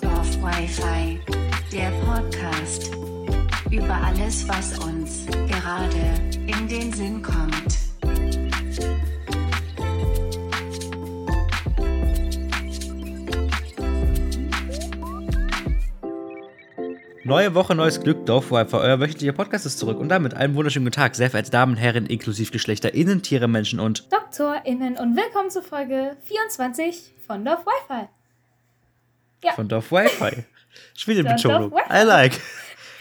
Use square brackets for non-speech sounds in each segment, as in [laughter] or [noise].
Dorf Wi-Fi, der Podcast über alles, was uns gerade in den Sinn kommt. Neue Woche, neues Glück, Dorfwifer, euer wöchentlicher Podcast ist zurück und damit einen wunderschönen guten Tag, sehr verehrte Damen Herren, inklusive Geschlechter, Innen, Tiere, Menschen und DoktorInnen und willkommen zu Folge 24 von Dorf Wi-Fi. Ja. von Dorf Wi-Fi. [laughs] Von Betonung. Dorf Wi-Fi. I like.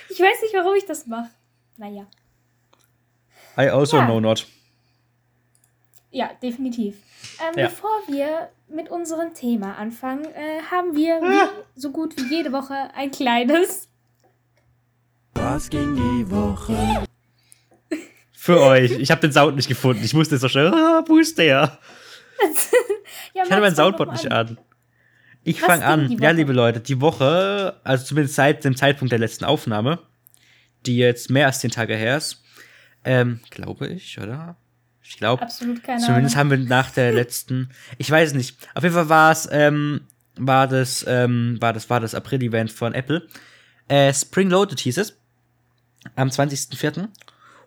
Ich weiß nicht, warum ich das mache. Naja. I also Ja. know not. Ja, definitiv. Ähm, Ja. Bevor wir mit unserem Thema anfangen, äh, haben wir wie, [laughs] so gut wie jede Woche ein kleines. Was ging die Woche? Für euch. Ich habe den Sound nicht gefunden. Ich musste so schnell. Ah, wo ist der? [laughs] Ja, Ich hatte meinen doch nicht an. Ich fange an. Ja, liebe Leute, die Woche, also zumindest seit dem Zeitpunkt der letzten Aufnahme, die jetzt mehr als zehn Tage her ist, ähm, glaube ich, oder? Ich glaube, Absolut keine Zumindest Ahnung. haben wir nach der letzten, ich weiß nicht. Auf jeden Fall war es, ähm, war das, ähm, war das, war das April-Event von Apple. Äh, Spring Loaded hieß es. Am 20.04.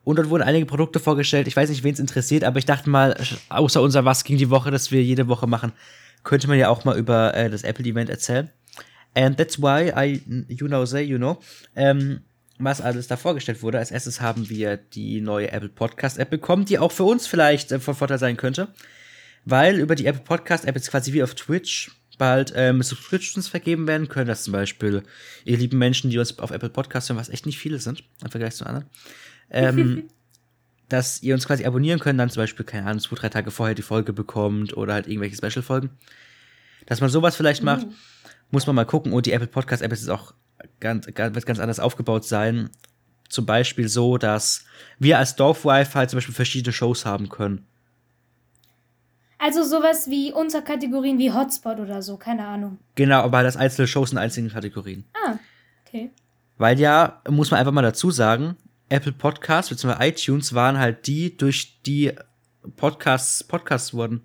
Und dort wurden einige Produkte vorgestellt. Ich weiß nicht, wen es interessiert, aber ich dachte mal, außer unser Was ging die Woche, das wir jede Woche machen, könnte man ja auch mal über äh, das Apple-Event erzählen. And that's why I, you know, say, you know, ähm, was alles da vorgestellt wurde. Als erstes haben wir die neue Apple Podcast App bekommen, die auch für uns vielleicht äh, von Vorteil sein könnte. Weil über die Apple Podcast App jetzt quasi wie auf Twitch bald ähm, Subscriptions vergeben werden können. Das zum Beispiel, ihr lieben Menschen, die uns auf Apple Podcast hören, was echt nicht viele sind im Vergleich zu anderen. Ähm, [laughs] dass ihr uns quasi abonnieren könnt, dann zum Beispiel, keine Ahnung, zwei, drei Tage vorher die Folge bekommt oder halt irgendwelche Special-Folgen. Dass man sowas vielleicht macht, muss man mal gucken. Und die Apple Podcast App ist jetzt auch ganz, ganz, wird ganz anders aufgebaut sein. Zum Beispiel so, dass wir als Dorf Wi-Fi zum Beispiel verschiedene Shows haben können. Also sowas wie Unterkategorien wie Hotspot oder so, keine Ahnung. Genau, aber halt als einzelne Shows in einzelnen Kategorien. Ah, okay. Weil ja, muss man einfach mal dazu sagen, Apple Podcasts bzw. iTunes waren halt die, durch die Podcasts Podcasts wurden.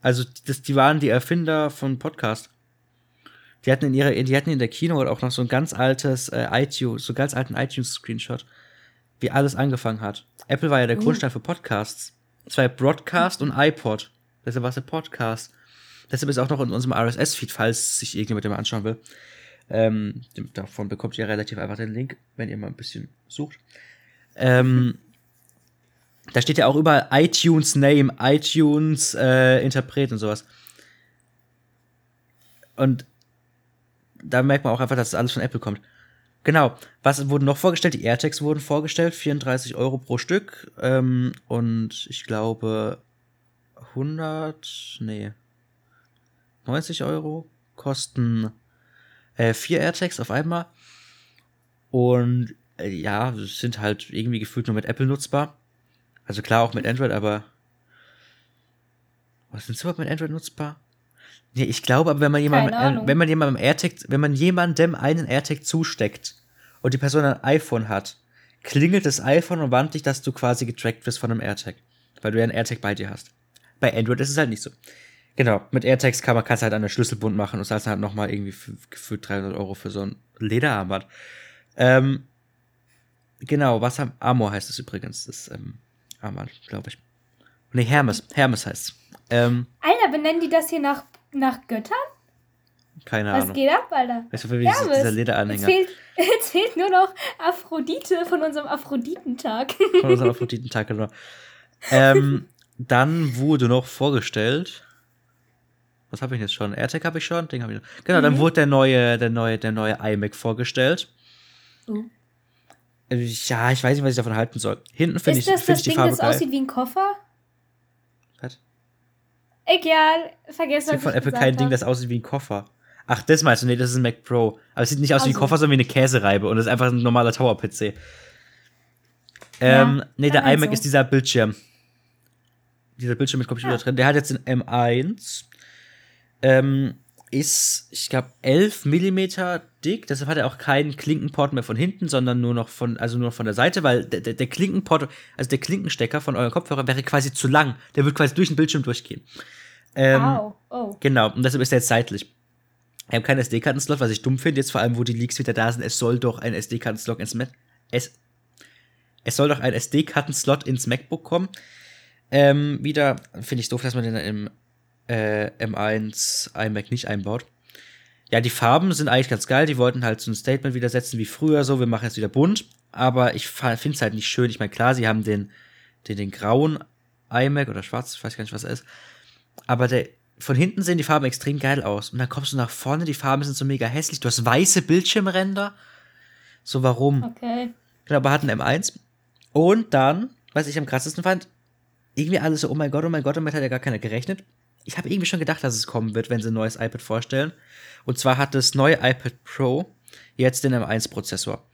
Also das, die waren die Erfinder von Podcast. Die hatten in ihrer, die hatten in der Keynote auch noch so ein ganz altes äh, iTunes, so ganz alten iTunes-Screenshot, wie alles angefangen hat. Apple war ja der Grundstein für Podcasts. Ja Broadcast und iPod. Deshalb war es ein Podcast. Deshalb ist auch noch in unserem RSS-Feed, falls sich irgendjemand mal anschauen will. Ähm, davon bekommt ihr relativ einfach den Link, wenn ihr mal ein bisschen sucht. Ähm, da steht ja auch überall iTunes Name, iTunes äh, Interpret und sowas. Und da merkt man auch einfach, dass das alles von Apple kommt. Genau. Was wurden noch vorgestellt? Die AirTags wurden vorgestellt, 34 Euro pro Stück. Ähm, und ich glaube 100, nee, 90 Euro kosten äh, vier AirTags auf einmal. Und äh, ja, sind halt irgendwie gefühlt nur mit Apple nutzbar. Also klar auch mit Android, aber was sind überhaupt mit Android nutzbar? Nee, ich glaube, aber wenn man jemandem, äh, wenn man jemandem AirTag, wenn man jemandem einen AirTag zusteckt und die Person ein iPhone hat, klingelt das iPhone und warnt dich, dass du quasi getrackt wirst von einem AirTag, weil du ja einen AirTag bei dir hast. Bei Android ist es halt nicht so. Genau, mit AirTags kann man kannst halt an der Schlüsselbund machen und zahlst dann halt nochmal irgendwie für, gefühlt 300 Euro für so ein Lederarmband. Ähm, genau, was haben, Amor heißt es übrigens, das ähm, Armband, glaube ich. Nee, Hermes, Hermes heißt es. Ähm, Alter, benennen die das hier nach, nach Göttern? keine Was Ahnung. geht ab, Alter? Weißt du, wie dieser Hermes. Jetzt Lederanhänger fehlt, [laughs] jetzt fehlt nur noch Aphrodite von unserem Aphroditentag. von unserem Aphroditentag, genau. Ähm, [laughs] dann wurde noch vorgestellt, was habe ich jetzt schon? AirTag habe ich schon, Ding habe ich noch. Genau, dann Mhm. wurde der neue, der neue, der neue iMac vorgestellt. Oh. Ja, ich weiß nicht, was ich davon halten soll. Hinten finde ich, das find das ich die Ding, Farbe das geil. aussieht wie ein Koffer? Was? Egal, vergiss Es gibt was von ich Apple kein Ding, hab. das aussieht wie ein Koffer. Ach, das meinst du? Nee, das ist ein Mac Pro. Aber es sieht nicht aus wie ein Also. Koffer, sondern wie eine Käsereibe. Und das ist einfach ein normaler Tower-PC. Ähm, nee, der halt iMac ist dieser Bildschirm. Dieser Bildschirm mit Computer Ja. drin. Der hat jetzt den M1. Ähm, ist, ich glaube, 11 Millimeter dick. Deshalb hat er auch keinen Klinkenport mehr von hinten, sondern nur noch von, also nur noch von der Seite, weil der, der, der Klinkenport, also der Klinkenstecker von eurem Kopfhörer wäre quasi zu lang. Der würde quasi durch den Bildschirm durchgehen. Ähm, Au. Oh. Genau, und deshalb ist er jetzt seitlich. Wir haben keinen SD-Kartenslot, was ich dumm finde, jetzt vor allem, wo die Leaks wieder da sind. Es soll doch ein SD-Kartenslot ins Mac. Es, es soll doch ein SD-Kartenslot ins MacBook kommen. Ähm, wieder finde ich doof, dass man den im äh, M1 iMac nicht einbaut. Ja, die Farben sind eigentlich ganz geil. Die wollten halt so ein Statement wieder setzen wie früher, so, wir machen jetzt wieder bunt. Aber ich finde es halt nicht schön. Ich meine, klar, sie haben den, den, den grauen iMac oder schwarz, ich weiß gar nicht, was er ist. Aber der, von hinten sehen die Farben extrem geil aus. Und dann kommst du nach vorne, die Farben sind so mega hässlich. Du hast weiße Bildschirmränder. So, warum? Okay. Genau, aber hatten M1. Und dann, was ich am krassesten fand, irgendwie alles so, oh mein Gott, oh mein Gott, damit hat ja gar keiner gerechnet. Ich habe irgendwie schon gedacht, dass es kommen wird, wenn sie ein neues iPad vorstellen. Und zwar hat das neue iPad Pro jetzt den M1-Prozessor.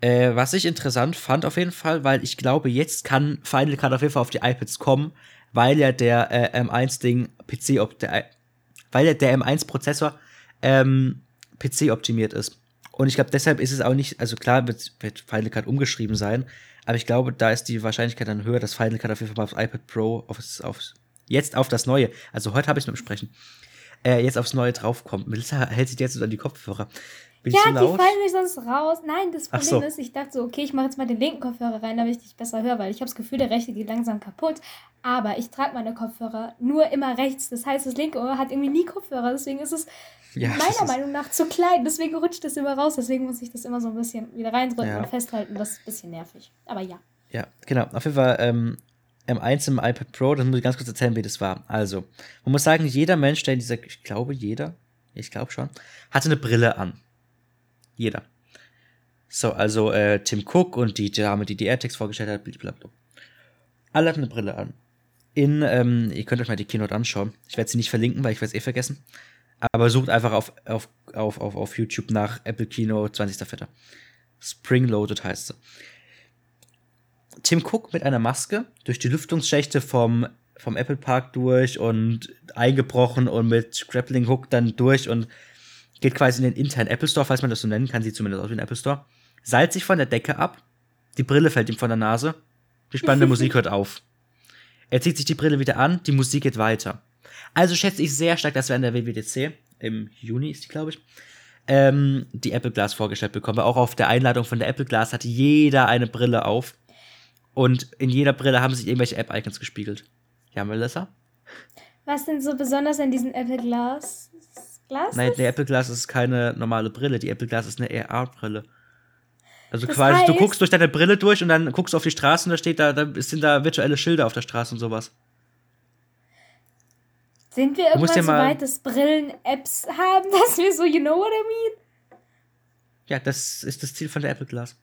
Äh, was ich interessant fand auf jeden Fall, weil ich glaube, jetzt kann Final Cut auf jeden Fall auf die iPads kommen, weil ja der äh, M1-Ding PC, op der, weil ja der M1-Prozessor ähm, PC optimiert ist. Und ich glaube, deshalb ist es auch nicht, also klar wird, wird Final Cut umgeschrieben sein, aber ich glaube, da ist die Wahrscheinlichkeit dann höher, dass Final Cut auf jeden Fall mal aufs iPad Pro, aufs, aufs, jetzt auf das neue, also heute habe ich es mit besprechen, äh, jetzt aufs neue draufkommt. Melissa hält sich jetzt so an die Kopfhörer. Bin ich Ja, zu die fallen mir sonst raus. Nein, das Problem so. ist, ich dachte so, okay, ich mache jetzt mal den linken Kopfhörer rein, damit ich dich besser höre, weil ich habe das Gefühl, der rechte geht langsam kaputt. Aber ich trage meine Kopfhörer nur immer rechts. Das heißt, das linke Ohr hat irgendwie nie Kopfhörer. Deswegen ist es Ja, meiner Meinung nach zu klein. Deswegen rutscht das immer raus. Deswegen muss ich das immer so ein bisschen wieder reindrücken Ja. und festhalten. Das ist ein bisschen nervig. Aber ja. Ja, genau. Auf jeden Fall ähm, M1 im iPad Pro, das muss ich ganz kurz erzählen, wie das war. Also, man muss sagen, jeder Mensch, der in dieser, ich glaube, jeder, ich glaube schon, hatte eine Brille an. Jeder. So, also äh, Tim Cook und die Dame, die die AirTags vorgestellt hat, blablabla. Alle hatten eine Brille an. In, ähm, ihr könnt euch mal die Keynote anschauen. Ich werde sie nicht verlinken, weil ich werde es eh vergessen. Aber sucht einfach auf, auf, auf, auf, auf YouTube nach Apple Keynote 20.04. Spring Loaded heißt sie. Tim Cook mit einer Maske durch die Lüftungsschächte vom, vom Apple Park durch und eingebrochen und mit Grappling Hook dann durch und geht quasi in den internen Apple Store, falls man das so nennen kann, sieht zumindest aus wie ein Apple Store, seilt sich von der Decke ab, die Brille fällt ihm von der Nase, die spannende [laughs] Musik hört auf. Er zieht sich die Brille wieder an, die Musik geht weiter. Also schätze ich sehr stark, dass wir an der WWDC, im Juni ist die, glaube ich, ähm, die Apple Glass vorgestellt bekommen. Weil auch auf der Einladung von der Apple Glass hatte jeder eine Brille auf. Und in jeder Brille haben sich irgendwelche App-Icons gespiegelt. Ja, Melissa? Was denn so besonders an diesen Apple Glass? Glas? Nein, die Apple Glass ist keine normale Brille. Die Apple Glass ist eine AR-Brille. Also Das quasi, du heißt- guckst durch deine Brille durch und dann guckst du auf die Straße und da steht da, da sind da virtuelle Schilder auf der Straße und sowas. Sind wir irgendwann so weit, dass Brillen Apps haben, [laughs] dass wir so, you know what I mean? Ja, das ist das Ziel von der Apple Glass.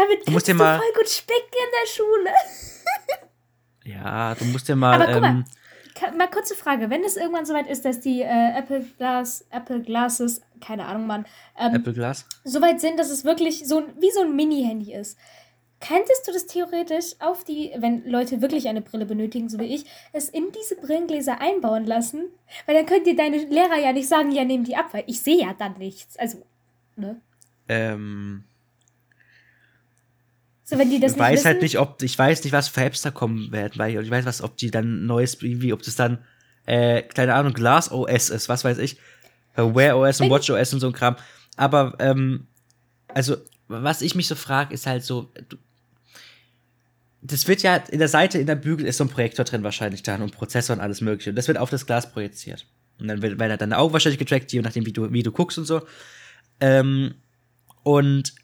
Damit Du musst dir mal- voll gut Speck in der Schule. [laughs] Ja, du musst dir mal. Aber guck mal, ähm, Mal kurze Frage, wenn es irgendwann soweit ist, dass die äh, Apple Glass, Apple Glasses, keine Ahnung, Mann, ähm, Apple Glass. soweit sind, dass es wirklich so ein, wie so ein Mini-Handy ist. Könntest du das theoretisch auf die, wenn Leute wirklich eine Brille benötigen, so wie ich, es in diese Brillengläser einbauen lassen? Weil dann könnt ihr deine Lehrer ja nicht sagen, ja, nehmen die ab, weil ich sehe ja dann nichts. Also, ne? Ähm, So, wenn die das ich weiß wissen, halt nicht, ob ich weiß nicht, was für Apps da kommen werden, weil ich weiß, was, ob die dann neues, irgendwie, ob das dann, äh, keine Ahnung, Glass OS ist, was weiß ich, äh, Wear OS und Watch OS und so ein Kram. Aber, ähm, also, was ich mich so frage, ist halt so, du, das wird ja, in der Seite, in der Bügel ist so ein Projektor drin wahrscheinlich dann und Prozessor und alles mögliche. Und das wird auf das Glas projiziert. Und dann wird- werden halt deine Augen wahrscheinlich getrackt, je nachdem, wie du, wie du guckst und so. Ähm, und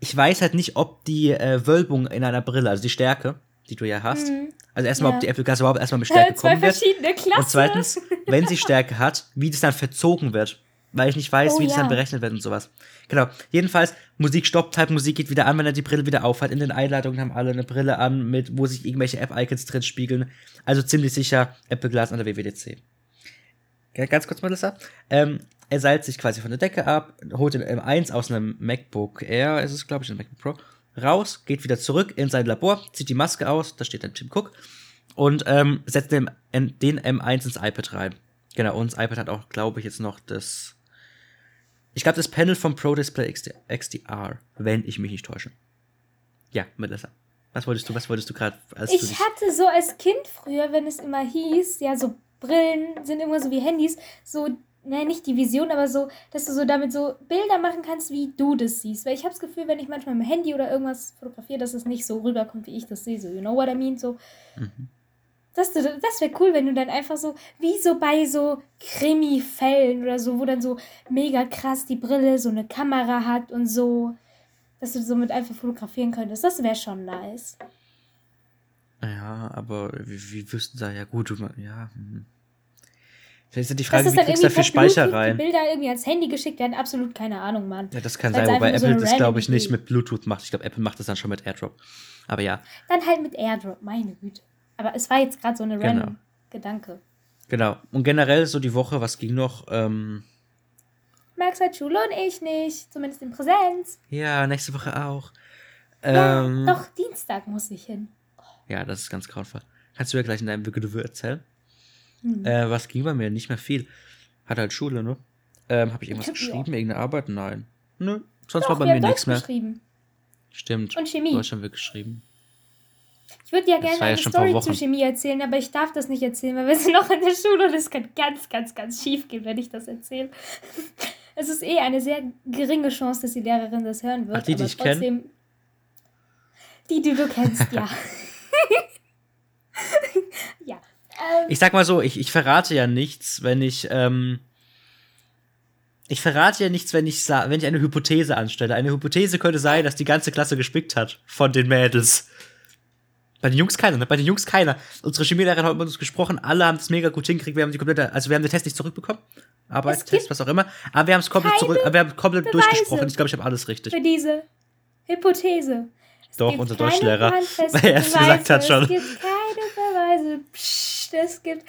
ich weiß halt nicht, ob die äh, Wölbung in einer Brille, also die Stärke, die du ja hast, also erstmal, Ja. ob die Apple Glass überhaupt erstmal mit Stärke äh, [laughs] zwei kommen wird. verschiedene Klassen. Und zweitens, [laughs] wenn sie Stärke hat, wie das dann verzogen wird. Weil ich nicht weiß, Oh wie das ja. dann berechnet wird und sowas. Genau. Jedenfalls, Musik stoppt halt, Musik geht wieder an, wenn er die Brille wieder aufhat. In den Einladungen haben alle eine Brille an, mit, wo sich irgendwelche App-Icons drin spiegeln. Also ziemlich sicher Apple Glass an der WWDC. Ja, ganz kurz, Melissa. Ähm, er seilt sich quasi von der Decke ab, holt den M1 aus einem MacBook Air, ist es, glaube ich, ein MacBook Pro, raus, geht wieder zurück in sein Labor, zieht die Maske aus, da steht dann Tim Cook, und ähm, setzt den, den M1 ins iPad rein. Genau, und das iPad hat auch, glaube ich, jetzt noch das. Ich glaube, das Panel vom Pro Display XD XDR, wenn ich mich nicht täusche. Ja, Melissa. Was wolltest du, was wolltest du gerade, Ich hatte so als Kind früher, wenn es immer hieß, ja, so Brillen sind immer so wie Handys, so, naja, nicht die Vision, aber so, dass du so damit so Bilder machen kannst, wie du das siehst. Weil ich habe das Gefühl, wenn ich manchmal mit dem Handy oder irgendwas fotografiere, dass es nicht so rüberkommt, wie ich das sehe. So, you know what I mean? So, Mhm. das, das wäre cool, wenn du dann einfach so, wie so bei so Krimi-Fällen oder so, wo dann so mega krass die Brille so eine Kamera hat und so, dass du somit einfach fotografieren könntest. Das wäre schon nice. Ja, aber wie, wie wirst du da, ja gut, ja. hm. Vielleicht ist die Das Frage, ist wie kriegst du da irgendwie viel Speicher die rein? Bilder irgendwie ans Handy geschickt werden, absolut keine Ahnung, Mann. Ja, das kann Weil's sein, wobei so Apple eine das, glaube ich, nicht mit Bluetooth macht. Ich glaube, Apple macht das dann schon mit AirDrop. Aber ja, Dann halt mit Airdrop, meine Güte. Aber es war jetzt gerade so eine Genau. random Gedanke. genau. Und generell so die Woche, was ging noch? Ähm, Max hat Schule und ich nicht, zumindest in Präsenz. ja, nächste Woche auch. Ja, Ähm, doch, Dienstag muss ich hin. Ja, das ist ganz grauenvoll. Kannst du ja gleich in deinem Gewürr erzählen? Hm. Äh, was ging bei mir? Nicht mehr viel. Hatte halt Schule, ne? Ähm, habe ich irgendwas Ja. geschrieben? Irgendeine Arbeit? Nein. Nö. Sonst Doch, war bei mir nichts mehr. geschrieben. Stimmt. Und Chemie. Deutsch haben wir geschrieben. Ich würde ja gerne ja eine vor Story zu Chemie erzählen, aber ich darf das nicht erzählen, weil wir sind noch in der Schule und es kann ganz, ganz, ganz schief gehen, wenn ich das erzähle. [laughs] Es ist eh eine sehr geringe Chance, dass die Lehrerin das hören wird. Ach, die, die aber ich kenn? trotzdem. Die, die du kennst, [laughs] ja. Ähm, Ich sag mal so, ich, ich verrate ja nichts, wenn ich, ähm, ich verrate ja nichts, wenn ich, wenn ich eine Hypothese anstelle. Eine Hypothese könnte sein, dass die ganze Klasse gespickt hat von den Mädels. Bei den Jungs keiner, ne? Bei den Jungs keiner. Unsere Chemielehrerin hat mit uns gesprochen, alle haben es mega gut hingekriegt, wir haben die komplette, also wir haben den Test nicht zurückbekommen. Arbeit, Es Test, was auch immer. Aber wir haben es komplett zurück, aber wir haben komplett Beweise. durchgesprochen. Ich glaube, ich habe alles richtig. für diese Hypothese. Es Doch, unser Deutschlehrer, [laughs] weil er es gesagt hat schon. Es gibt keine Beweise. Psst, es gibt.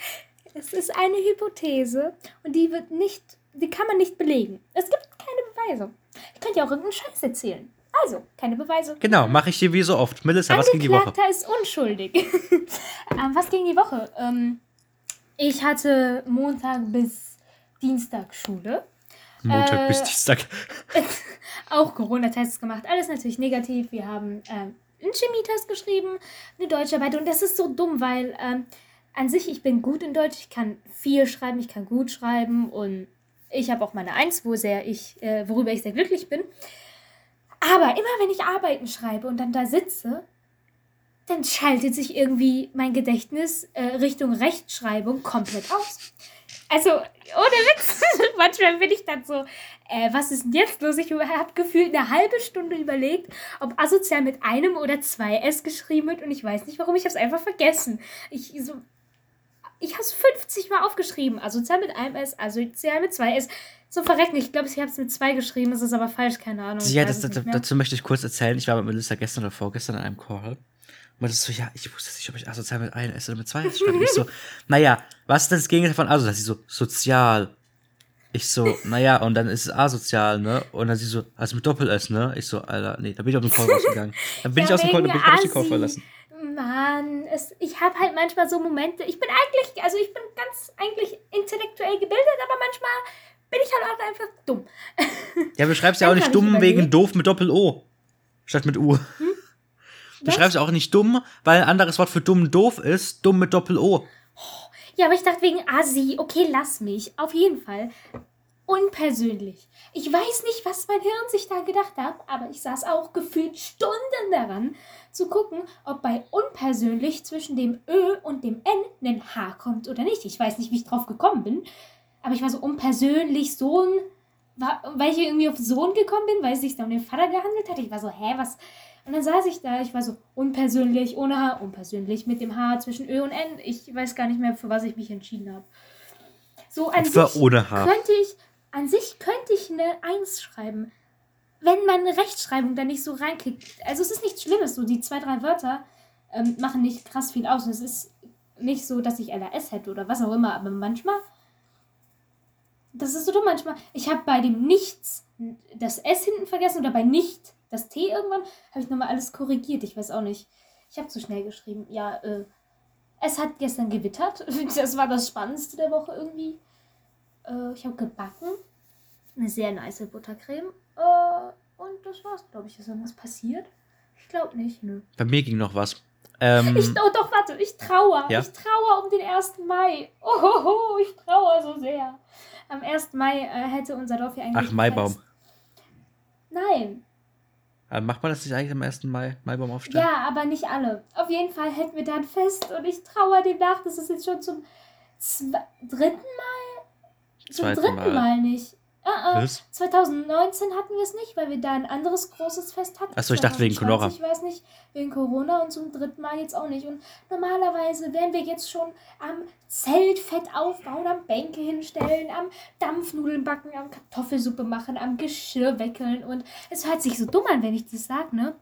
Es ist eine Hypothese und die wird nicht. Die kann man nicht belegen. Es gibt keine Beweise. Ich könnte ja auch irgendeinen Scheiß erzählen. Also, keine Beweise. Genau, mache ich hier wie so oft. Melissa, was ging die Woche? Angeklagter ist unschuldig. [laughs] ähm, was ging die Woche? Ähm, ich hatte Montag bis Dienstag Schule. Montag Äh, bis Dienstag. [laughs] auch Corona-Tests gemacht. Alles natürlich negativ. Wir haben ähm, einen Chemietest geschrieben, eine Deutscharbeit. Und das ist so dumm, weil ähm, an sich, ich bin gut in Deutsch. Ich kann viel schreiben, ich kann gut schreiben. Und ich habe auch meine Eins, wo sehr ich, äh, worüber ich sehr glücklich bin. Aber immer wenn ich Arbeiten schreibe und dann da sitze, dann schaltet sich irgendwie mein Gedächtnis äh, Richtung Rechtschreibung komplett aus. Also, ohne Witz, [laughs] manchmal bin ich dann so, äh, was ist denn jetzt los? Ich habe gefühlt eine halbe Stunde überlegt, ob asozial mit einem oder zwei S geschrieben wird und ich weiß nicht warum, ich habe es einfach vergessen. Ich so, ich habe es 50 Mal aufgeschrieben. Asozial mit einem S, asozial mit zwei S. So verrecken, ich glaube, ich habe es mit zwei geschrieben, das ist aber falsch, keine Ahnung. Ja, das, es das, dazu möchte ich kurz erzählen. Ich war mit Melissa gestern oder vorgestern in einem Call. Und das so, ja, ich wusste nicht, ob ich asozial mit einem S oder mit zwei S schreibe. Ich so, [laughs] naja, was ist denn das Gegenteil von asozial? Sie so, sozial. Ich so, naja, und dann ist es asozial, ne? Und dann sie so, also mit Doppel-S, ne? Ich so, Alter, nee, da bin ich aus dem Call [laughs] rausgegangen. Dann bin Ja, ich aus dem Call, dann bin ich, hab ich den Call verlassen. Mann, es, ich habe halt manchmal so Momente. Ich bin eigentlich, also ich bin ganz eigentlich intellektuell gebildet, aber manchmal bin ich halt auch einfach dumm. [laughs] Ja, du schreibst ja auch nicht dumm wegen doof mit Doppel-O. Statt mit U. Du Was? schreibst auch nicht dumm, weil ein anderes Wort für dumm doof ist, dumm mit Doppel-O. Ja, aber ich dachte wegen Asi, okay, lass mich. Auf jeden Fall. Unpersönlich. Ich weiß nicht, was mein Hirn sich da gedacht hat, aber ich saß auch gefühlt Stunden daran, zu gucken, ob bei unpersönlich zwischen dem Ö und dem N ein H kommt oder nicht. Ich weiß nicht, wie ich drauf gekommen bin, aber ich war so unpersönlich, Sohn, weil ich irgendwie auf Sohn gekommen bin, weil es sich da um den Vater gehandelt hat. Ich war so, hä, was? Und dann saß ich da, ich war so unpersönlich, ohne H, unpersönlich, mit dem H zwischen Ö und N. Ich weiß gar nicht mehr, für was ich mich entschieden habe. So an Opfer sich ohne H. könnte ich, an sich könnte ich eine Eins schreiben, wenn meine Rechtschreibung da nicht so reinkickt. Also es ist nichts Schlimmes, so die zwei, drei Wörter ähm, machen nicht krass viel aus. Und es ist nicht so, dass ich LRS hätte oder was auch immer, aber manchmal, das ist so dumm manchmal. Ich habe bei dem Nichts das S hinten vergessen oder bei Nicht das T irgendwann, habe ich nochmal alles korrigiert. Ich weiß auch nicht. Ich habe zu schnell geschrieben. Ja, äh, Es hat gestern gewittert. [laughs] Das war das Spannendste der Woche irgendwie. Äh, ich habe gebacken. Eine sehr nice Buttercreme. Äh, und das war's, glaube ich. Ist irgendwas passiert? Ich glaube nicht, nö. Bei mir ging noch was. Ähm, [laughs] Ich, oh doch, warte, ich trauer. Ja? Ich trauer um den 1. Mai. Oh, ich trauer so sehr. Am 1. Mai äh, hätte unser Dorf ja eigentlich. ach, Maibaum. Nein. Äh, Macht man das nicht eigentlich am 1. Mai, Maibaum aufstellen? Ja, aber nicht alle. Auf jeden Fall hätten wir da ein Fest und ich trauere dem nach. Das ist jetzt schon zum zwe- dritten Mal? Zum dritten Mal. Mal, nicht. Ah, ah. Was? 2019 hatten wir es nicht, weil wir da ein anderes großes Fest hatten. Ach so, ich dachte wegen 2020 war es nicht, wegen Corona und zum dritten Mal jetzt auch nicht. Und normalerweise wären wir jetzt schon am Zeltfett aufbauen, am Bänke hinstellen, am Dampfnudeln backen, am Kartoffelsuppe machen, am Geschirr weckeln. Und es hört sich so dumm an, wenn ich das sage, ne?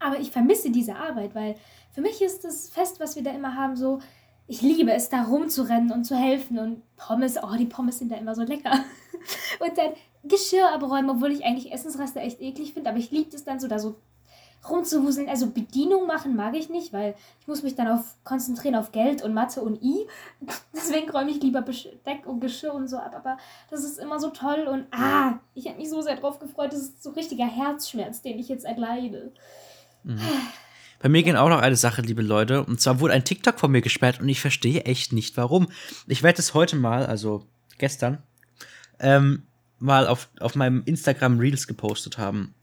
Aber ich vermisse diese Arbeit, weil für mich ist das Fest, was wir da immer haben, so, ich liebe es, da rumzurennen und zu helfen. Und Pommes, oh, die Pommes sind da immer so lecker. [laughs] Und dann Geschirr abräumen, obwohl ich eigentlich Essensreste echt eklig finde, aber ich liebe es dann so, da so rumzuwuseln. Also Bedienung machen mag ich nicht, weil ich muss mich dann auf konzentrieren auf Geld und Mathe und I. [laughs] Deswegen räume ich lieber Besteck und Geschirr und so ab. Aber das ist immer so toll und ah, ich habe mich so sehr drauf gefreut. Das ist so richtiger Herzschmerz, den ich jetzt erleide. [sighs] Bei mir ging auch noch eine Sache, liebe Leute. Und zwar wurde ein TikTok von mir gesperrt und ich verstehe echt nicht warum. Ich werde es heute mal, also gestern, ähm, mal auf, auf meinem Instagram Reels gepostet haben.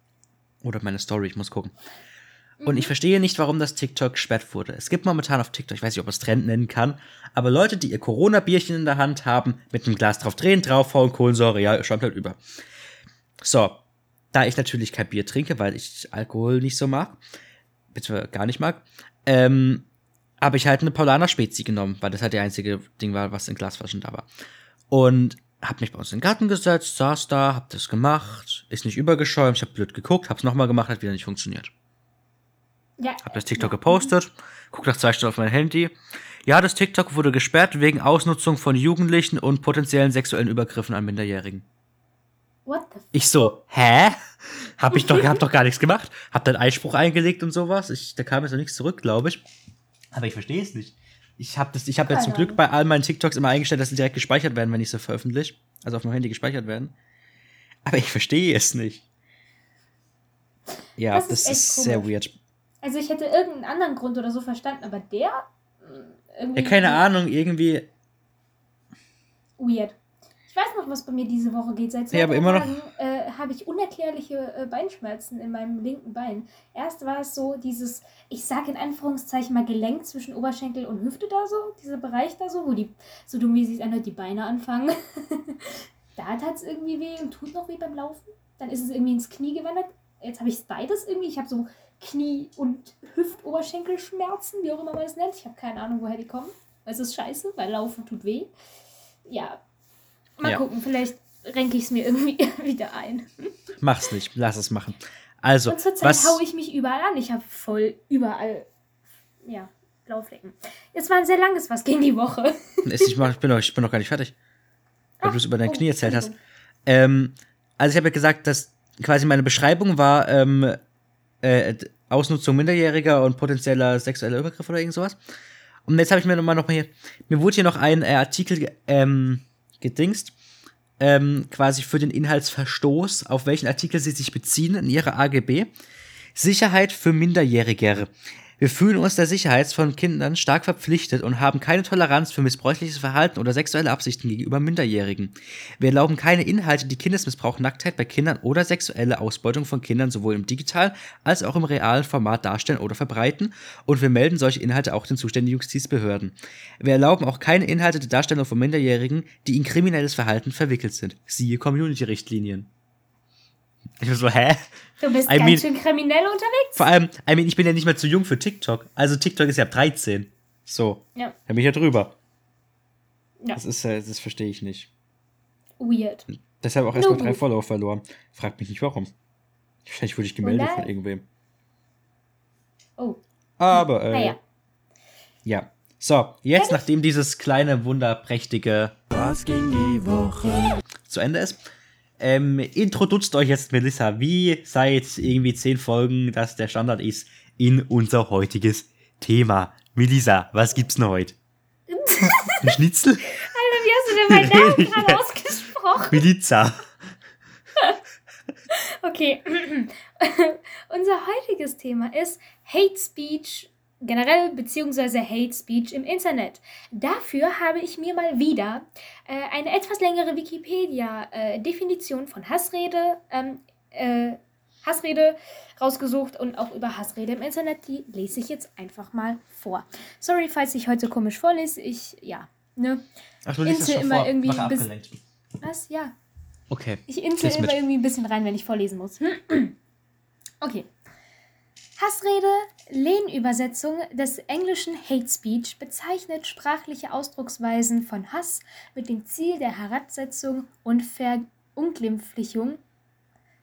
Oder meine Story, ich muss gucken. Und ich verstehe nicht, warum das TikTok gesperrt wurde. Es gibt momentan auf TikTok, ich weiß nicht, ob man es Trend nennen kann, aber Leute, die ihr Corona-Bierchen in der Hand haben, mit einem Glas drauf drehen, draufhauen, Kohlensäure, ja, schäumt halt über. So, da ich natürlich kein Bier trinke, weil ich Alkohol nicht so mag, beziehungsweise gar nicht mag, ähm, habe ich halt eine Paulaner Spezi genommen, weil das halt der einzige Ding war, was in Glasflaschen da war. Und hab mich bei uns in den Garten gesetzt, saß da, hab das gemacht, ist nicht übergeschäumt, ich hab blöd geguckt, hab's nochmal gemacht, hat wieder nicht funktioniert. Ja, Hab das TikTok gepostet, guck nach zwei Stunden auf mein Handy. Ja, das TikTok wurde gesperrt wegen Ausnutzung von Jugendlichen und potenziellen sexuellen Übergriffen an Minderjährigen. what the f Ich so, hä? Hab ich doch, hab doch gar nichts gemacht. Hab dann Einspruch eingelegt und sowas. Ich, da kam jetzt noch nichts zurück, glaube ich. Aber ich verstehe es nicht. Ich habe das, ich habe ja zum Glück bei all meinen TikToks immer eingestellt, dass sie direkt gespeichert werden, wenn ich sie veröffentliche. Also auf meinem Handy gespeichert werden. Aber ich verstehe es nicht. Ja, Das das ist ist, sehr weird. Also ich hätte irgendeinen anderen Grund oder so verstanden, aber der mh, irgendwie Ja, keine Ahnung, irgendwie. weird. Ich weiß noch, was bei mir diese Woche geht. Seit zwei Ja, Tagen äh, habe ich unerklärliche äh, Beinschmerzen in meinem linken Bein. Erst war es so dieses, ich sage in Anführungszeichen mal Gelenk zwischen Oberschenkel und Hüfte da so, dieser Bereich da so, wo die, so dumm wie es sich anhört, die Beine anfangen. [laughs] da tat es irgendwie weh und tut noch weh beim Laufen. Dann ist es irgendwie ins Knie gewandert. Jetzt habe ich beides irgendwie. Ich habe so Knie- und Hüft-Oberschenkelschmerzen, wie auch immer man das nennt. Ich habe keine Ahnung, woher die kommen. Es ist scheiße, weil Laufen tut weh. Ja, mal Ja. gucken, vielleicht renke ich es mir irgendwie [laughs] wieder ein. Mach's nicht, lass es machen. Also, Und zurzeit was. haue ich mich überall an. Ich habe voll überall, ja, Blauflecken. Es war ein sehr langes Was gegen die Woche. [laughs] Ich, bin noch, ich bin noch gar nicht fertig. Weil Ach, du es über dein oh, Knie erzählt hast. Ähm, also ich habe ja gesagt, dass quasi meine Beschreibung war ähm, äh, Ausnutzung Minderjähriger und potenzieller sexueller Übergriff oder irgend sowas. Und jetzt habe ich mir nochmal noch mal hier, mir wurde hier noch ein äh, Artikel ge- ähm, gedingst, ähm, quasi für den Inhaltsverstoß, auf welchen Artikel sie sich beziehen in ihrer AGB. Sicherheit für Minderjährige. Wir fühlen uns der Sicherheit von Kindern stark verpflichtet und haben keine Toleranz für missbräuchliches Verhalten oder sexuelle Absichten gegenüber Minderjährigen. Wir erlauben keine Inhalte, die Kindesmissbrauch, Nacktheit bei Kindern oder sexuelle Ausbeutung von Kindern sowohl im digitalen als auch im realen Format darstellen oder verbreiten und wir melden solche Inhalte auch den zuständigen Justizbehörden. Wir erlauben auch keine Inhalte der Darstellung von Minderjährigen, die in kriminelles Verhalten verwickelt sind. Siehe Community-Richtlinien. Ich war so, hä? Du bist I ganz mean- schön kriminell unterwegs. Vor allem, I mean, ich bin ja nicht mehr zu jung für TikTok. Also TikTok ist ja ab 13. So, Ja, da bin ich ja drüber. Ja. Das ist, äh, das verstehe ich nicht. weird. Deshalb auch erstmal drei. Follower verloren. Fragt mich nicht warum. Wahrscheinlich wurde ich gemeldet von irgendwem. Oh, Aber, äh, naja. ja. So, jetzt, Fertig? nachdem dieses kleine, wunderprächtige Was ging die Woche? zu Ende ist, ähm, introduzt euch jetzt Melissa, wie seit irgendwie zehn Folgen das der Standard ist, in unser heutiges Thema. Melisa, was gibt's denn heute? [laughs] Ein Schnitzel? Alter, wie hast du denn meinen Namen [laughs] gerade ausgesprochen? Miliza. [laughs] Okay. [clears throat] Unser heutiges Thema ist Hate Speech generell beziehungsweise Hate Speech im Internet. Dafür habe ich mir mal wieder äh, eine etwas längere Wikipedia-Definition von Hassrede, ähm, äh, Hassrede rausgesucht und auch über Hassrede im Internet. Die lese ich jetzt einfach mal vor. Sorry, falls ich heute komisch vorlese. Ich, ja, ne? Ach, du liest schon immer vor. irgendwie Mach ein bisschen- abgelenkt. Was? Ja. Okay. Ich mit. immer irgendwie ein bisschen rein, wenn ich vorlesen muss. [clears throat] Okay. Hassrede, Lehnübersetzung des englischen Hate Speech, bezeichnet sprachliche Ausdrucksweisen von Hass mit dem Ziel der Herabsetzung und Verunglimpflichung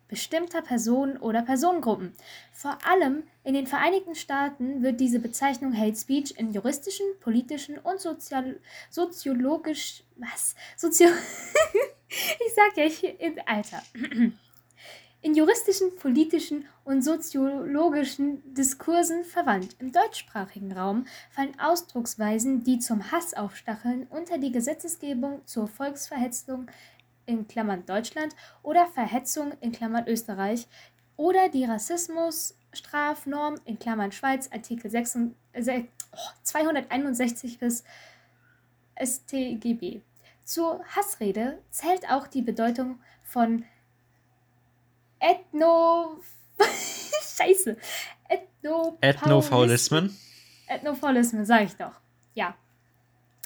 bestimmter Personen oder Personengruppen. Vor allem in den Vereinigten Staaten wird diese Bezeichnung Hate Speech in juristischen, politischen und sozial soziologisch was Sozio [laughs] ich sag ja ich Alter in juristischen, politischen und soziologischen Diskursen verwandt. Im deutschsprachigen Raum fallen Ausdrucksweisen, die zum Hass aufstacheln, unter die Gesetzesgebung zur Volksverhetzung in Klammern Deutschland oder Verhetzung in Klammern Österreich oder die Rassismusstrafnorm in Klammern Schweiz Artikel 6, äh, oh, 261 bis StGB. Zur Hassrede zählt auch die Bedeutung von Ethno... [laughs] Scheiße. Ethnopaulis- Ethnofaulismen. Ethnofaulismen, sage ich doch. Ja.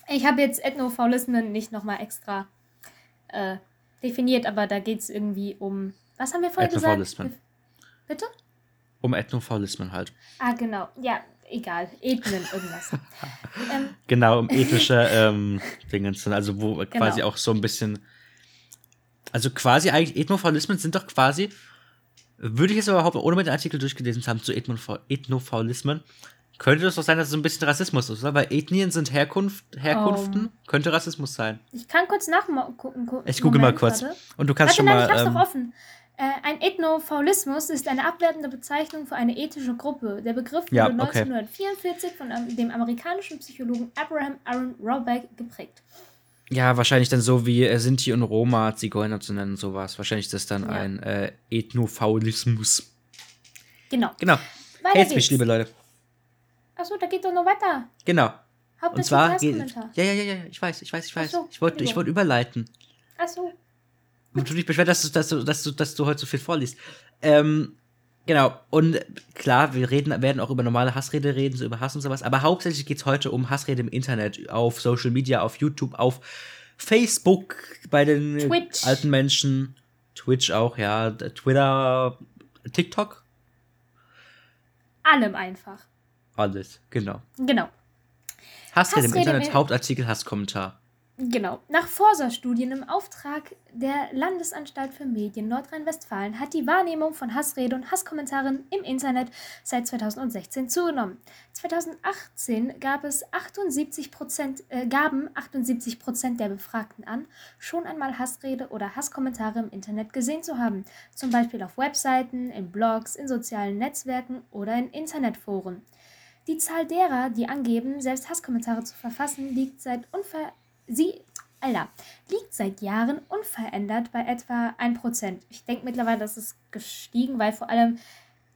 Ich habe jetzt Ethnofaulismen nicht nochmal extra äh, definiert, aber da geht es irgendwie um. Was haben wir vorhin gesagt? Ethnofaulismen. Bitte? Um Ethnofaulismen halt. Ah, genau. Ja, egal. Ethnen, irgendwas. [laughs] ähm, Genau, um ethnische ähm, Dingens. Also wo [laughs] quasi Genau. auch so ein bisschen. Also quasi eigentlich Ethnofaulismen sind doch quasi. Würde ich jetzt überhaupt, ohne mit den Artikel durchgelesen zu haben, zu Ethnofau- Ethnofaulismen, könnte es doch sein, dass es ein bisschen Rassismus ist, oder? Weil Ethnien sind Herkunft, Herkunften, könnte Rassismus sein. ich kann kurz nachgucken. gu- Ich google mal kurz. warte. Und du kannst Warte, schon nein, mal. ich hab's ähm, doch offen. Äh, ein Ethnofaulismus ist eine abwertende Bezeichnung für eine ethische Gruppe. Der Begriff wurde Ja, okay. 1944 von dem amerikanischen Psychologen Abraham Aaron Robeck geprägt. Ja, wahrscheinlich dann so wie äh, Sinti und Roma, Zigeuner zu nennen, sowas. Wahrscheinlich ist das dann Ja. ein äh, Ethnofaulismus. Genau. Genau. Weiter Speech, geht's. liebe Leute. Achso, da geht doch noch weiter. Genau. Und Hauptsächlich zwar geht. Ja, ja, ja, ja, ich weiß, ich weiß, ich weiß. So, ich wollte ich wollte überleiten. Achso. Und du dich beschwert, dass du, dass, du, dass, du, dass du heute so viel vorliest. Ähm, genau. Und klar, wir reden, werden auch über normale Hassrede reden, so über Hass und sowas. Aber hauptsächlich geht es heute um Hassrede im Internet, auf Social Media, auf YouTube, auf Facebook, bei den Twitch. alten Menschen. Twitch auch, ja. Twitter, TikTok. Allem einfach. Alles, genau. Genau. Hassrede im Hassrede Internet, im- Hauptartikel, Hasskommentar. Genau. Nach Forsa-Studien im Auftrag der Landesanstalt für Medien Nordrhein-Westfalen hat die Wahrnehmung von Hassrede und Hasskommentaren im Internet seit 2016 zugenommen. 2018 gab es 78 Prozent, äh, gaben 78 Prozent der Befragten an, schon einmal Hassrede oder Hasskommentare im Internet gesehen zu haben. Zum Beispiel auf Webseiten, in Blogs, in sozialen Netzwerken oder in Internetforen. Die Zahl derer, die angeben, selbst Hasskommentare zu verfassen, liegt seit unver sie Alter, liegt seit Jahren unverändert bei etwa 1%. Ich denke mittlerweile, das ist gestiegen, weil vor allem,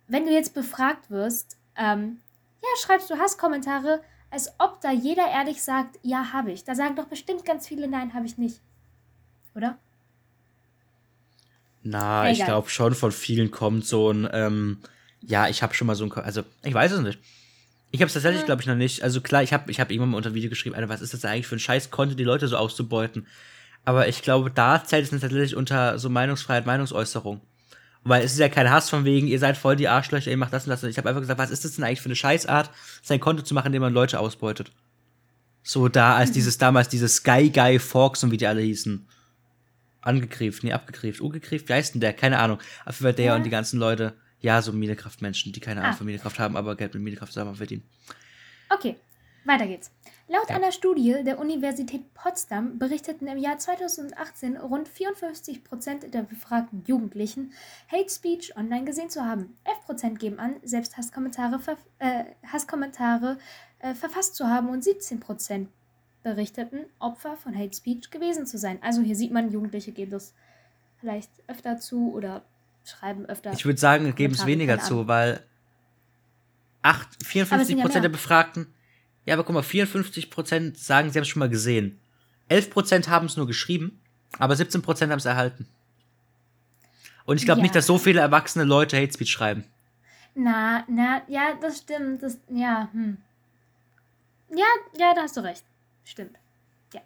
wenn du jetzt befragt wirst, ähm, ja, schreibst du Hasskommentare, als ob da jeder ehrlich sagt, ja, habe ich. Da sagen doch bestimmt ganz viele, nein, habe ich nicht. Oder? Na, ich Egal. glaube schon, von vielen kommt so ein, ähm, ja, ich habe schon mal so ein, also ich weiß es nicht. Ich habe es tatsächlich, glaube ich, noch nicht. Also klar, ich habe ich hab irgendwann mal unter ein Video geschrieben, Alter, was ist das eigentlich für ein Scheiß, konnte die Leute so auszubeuten. Aber ich glaube, da zählt es dann tatsächlich unter so Meinungsfreiheit, Meinungsäußerung. Weil es ist ja kein Hass von wegen, ihr seid voll die Arschlöcher, ihr macht das und das. Ich habe einfach gesagt, was ist das denn eigentlich für eine Scheißart, sein Konto zu machen, indem man Leute ausbeutet. So da, als dieses damals, dieses Sky Guy Fox und wie die alle hießen. Angegriffen, nee, abgegriffen, ungegriffen, wie heißt denn der? Keine Ahnung. Auf jeden Fall der Ja. und die ganzen Leute, ja, so Minecraft-Menschen, die keine Ahnung Ah. von Minecraft haben, aber Geld mit Minecraft selber verdienen. Okay, weiter geht's. Laut Ja. einer Studie der Universität Potsdam berichteten im Jahr 2018 rund 54 Prozent der befragten Jugendlichen, Hate Speech online gesehen zu haben. 11 Prozent geben an, selbst Hasskommentare, verf- äh, Hasskommentare äh, verfasst zu haben und 17% berichteten, Opfer von Hate Speech gewesen zu sein. Also hier sieht man, Jugendliche geben das vielleicht öfter zu oder schreiben öfter. Ich würde sagen, geben es weniger zu, weil acht- Aber es 54 sind ja Prozent der. Befragten, ja, aber guck mal, 54 Prozent sagen, sie haben es schon mal gesehen. 11 Prozent haben es nur geschrieben, aber 17 Prozent haben es erhalten. Und ich glaube Ja. nicht, dass so viele erwachsene Leute Hate Speech schreiben. Na, na, ja, das stimmt. Das, ja, hm. Ja, ja, da hast du recht. Stimmt. Ja.